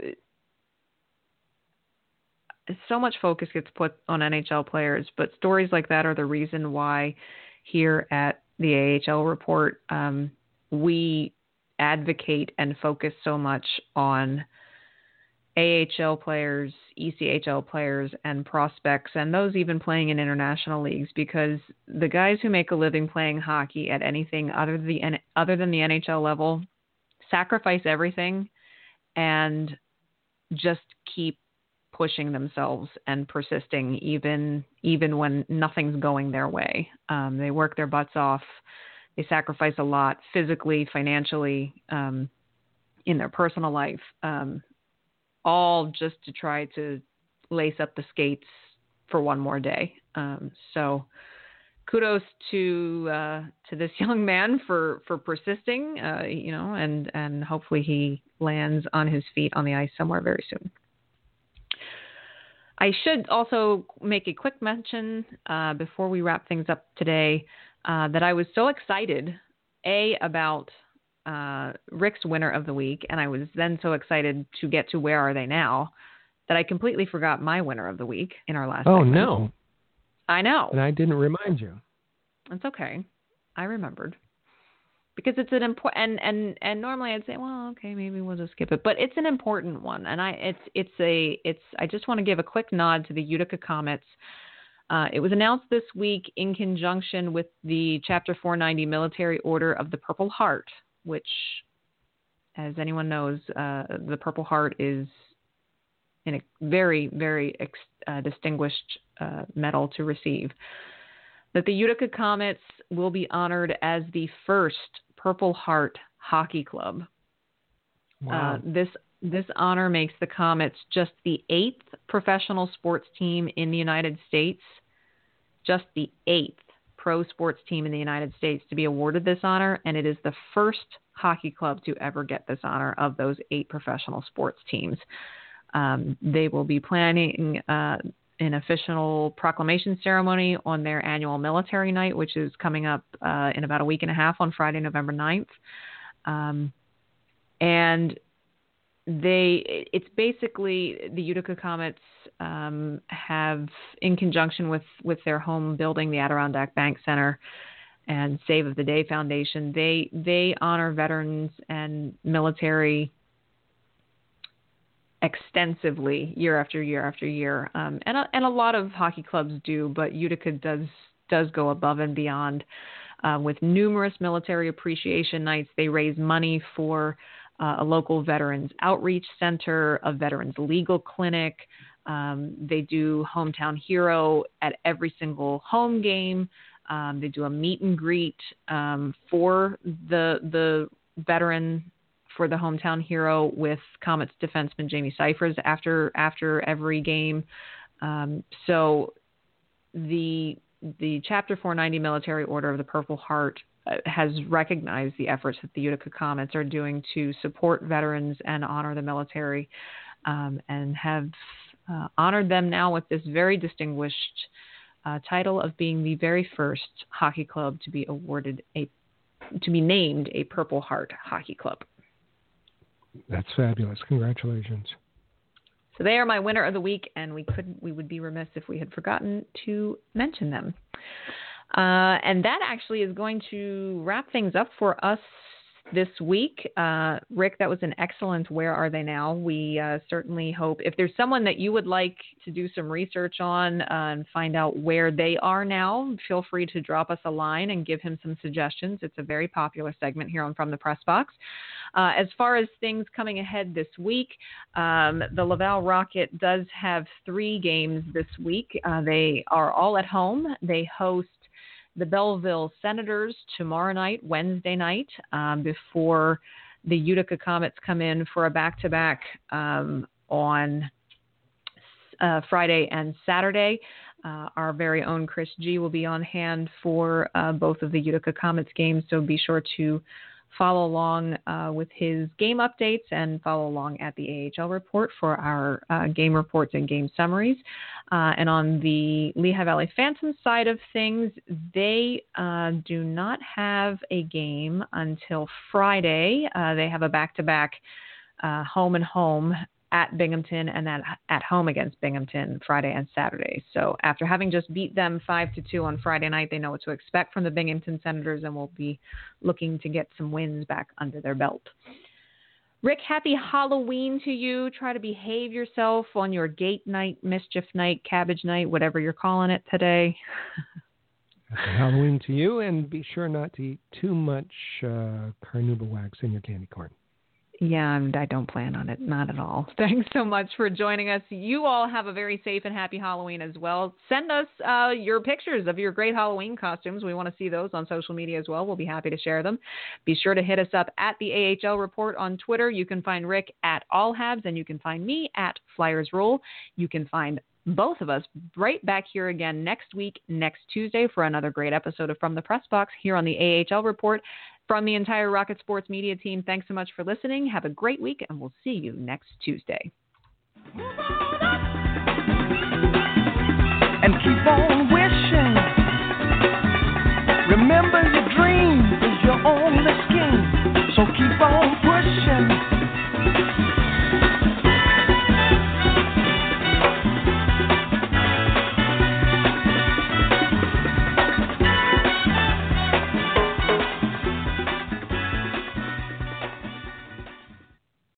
So much focus gets put on NHL players, but stories like that are the reason why here at the AHL report um, we advocate and focus so much on AHL players, ECHL players, and prospects, and those even playing in international leagues, because the guys who make a living playing hockey at anything other than the other than the NHL level sacrifice everything and just keep pushing themselves and persisting, even even when nothing's going their way. Um, they work their butts off. They sacrifice a lot physically, financially, um, in their personal life. Um, all just to try to lace up the skates for one more day. Um, so kudos to uh, to this young man for for persisting, uh, you know, and and hopefully he lands on his feet on the ice somewhere very soon. I should also make a quick mention uh, before we wrap things up today uh, that I was so excited, a about uh, Rick's winner of the week, and I was then so excited to get to where are they now that I completely forgot my winner of the week in our last. Oh segment. no! I know. And I didn't remind you. It's okay. I remembered because it's an important and and and normally I'd say, well, okay, maybe we'll just skip it, but it's an important one, and I it's it's a it's I just want to give a quick nod to the Utica Comets. Uh, it was announced this week in conjunction with the Chapter 490 Military Order of the Purple Heart, which, as anyone knows, uh, the Purple Heart is a very very ex- uh, distinguished uh, medal to receive that the Utica Comets will be honored as the first Purple Heart Hockey Club. Wow. Uh, this this honor makes the Comets just the eighth professional sports team in the United States, just the eighth pro sports team in the United States to be awarded this honor, and it is the first hockey club to ever get this honor of those eight professional sports teams. Um, they will be planning uh, an official proclamation ceremony on their annual military night, which is coming up uh, in about a week and a half on Friday, November 9th. Um, and they it's basically the Utica Comets um, have in conjunction with with their home building the Adirondack Bank Center and Save of the Day Foundation they they honor veterans and military extensively year after year after year um, and a, and a lot of hockey clubs do but Utica does does go above and beyond uh, with numerous military appreciation nights they raise money for uh, a local veterans outreach center, a veterans legal clinic. Um, they do hometown hero at every single home game. Um, they do a meet and greet um, for the the veteran for the hometown hero with Comets defenseman Jamie Cyphers after after every game. Um, so the the Chapter 490 Military Order of the Purple Heart uh, has recognized the efforts that the Utica Comets are doing to support veterans and honor the military, um, and have uh, honored them now with this very distinguished uh, title of being the very first hockey club to be awarded a to be named a Purple Heart Hockey Club. That's fabulous. Congratulations. So they are my winner of the week, and we couldn't we would be remiss if we had forgotten to mention them. Uh, and that actually is going to wrap things up for us this week. Uh, Rick, that was an excellent Where Are They Now? We uh, certainly hope if there's someone that you would like to do some research on uh, and find out where they are now, feel free to drop us a line and give him some suggestions. It's a very popular segment here on From the Press Box. Uh, as far as things coming ahead this week, um, the Laval Rocket does have three games this week. Uh, they are all at home. They host the Belleville Senators tomorrow night, Wednesday night, um, before the Utica Comets come in for a back to back on uh, Friday and Saturday. Uh, our very own Chris G will be on hand for uh, both of the Utica Comets games, so be sure to follow along uh, with his game updates and follow along at the AHL report for our uh, game reports and game summaries. Uh, and on the Lehigh Valley Phantom side of things, they uh, do not have a game until Friday. Uh, they have a back to back home and home at Binghamton and then at home against Binghamton Friday and Saturday. So after having just beat them five to two on Friday night, they know what to expect from the Binghamton Senators and will be looking to get some wins back under their belt. Rick, happy Halloween to you. Try to behave yourself on your gate night, mischief night, cabbage night, whatever you're calling it today. Happy Halloween to you, and be sure not to eat too much uh, carnauba wax in your candy corn. Yeah, I don't plan on it. Not at all. Thanks so much for joining us. You all have a very safe and happy Halloween as well. Send us uh, your pictures of your great Halloween costumes. We want to see those on social media as well. We'll be happy to share them. Be sure to hit us up at the AHL Report on Twitter. You can find Rick at All Habs, and you can find me at Flyers Rule. You can find both of us right back here again next week, next Tuesday, for another great episode of From the Press Box here on the AHL Report. From the entire Rocket Sports Media team, thanks so much for listening. Have a great week, and we'll see you next Tuesday. And keep on wishing. Remember, your dream is your only skin. So keep on pushing.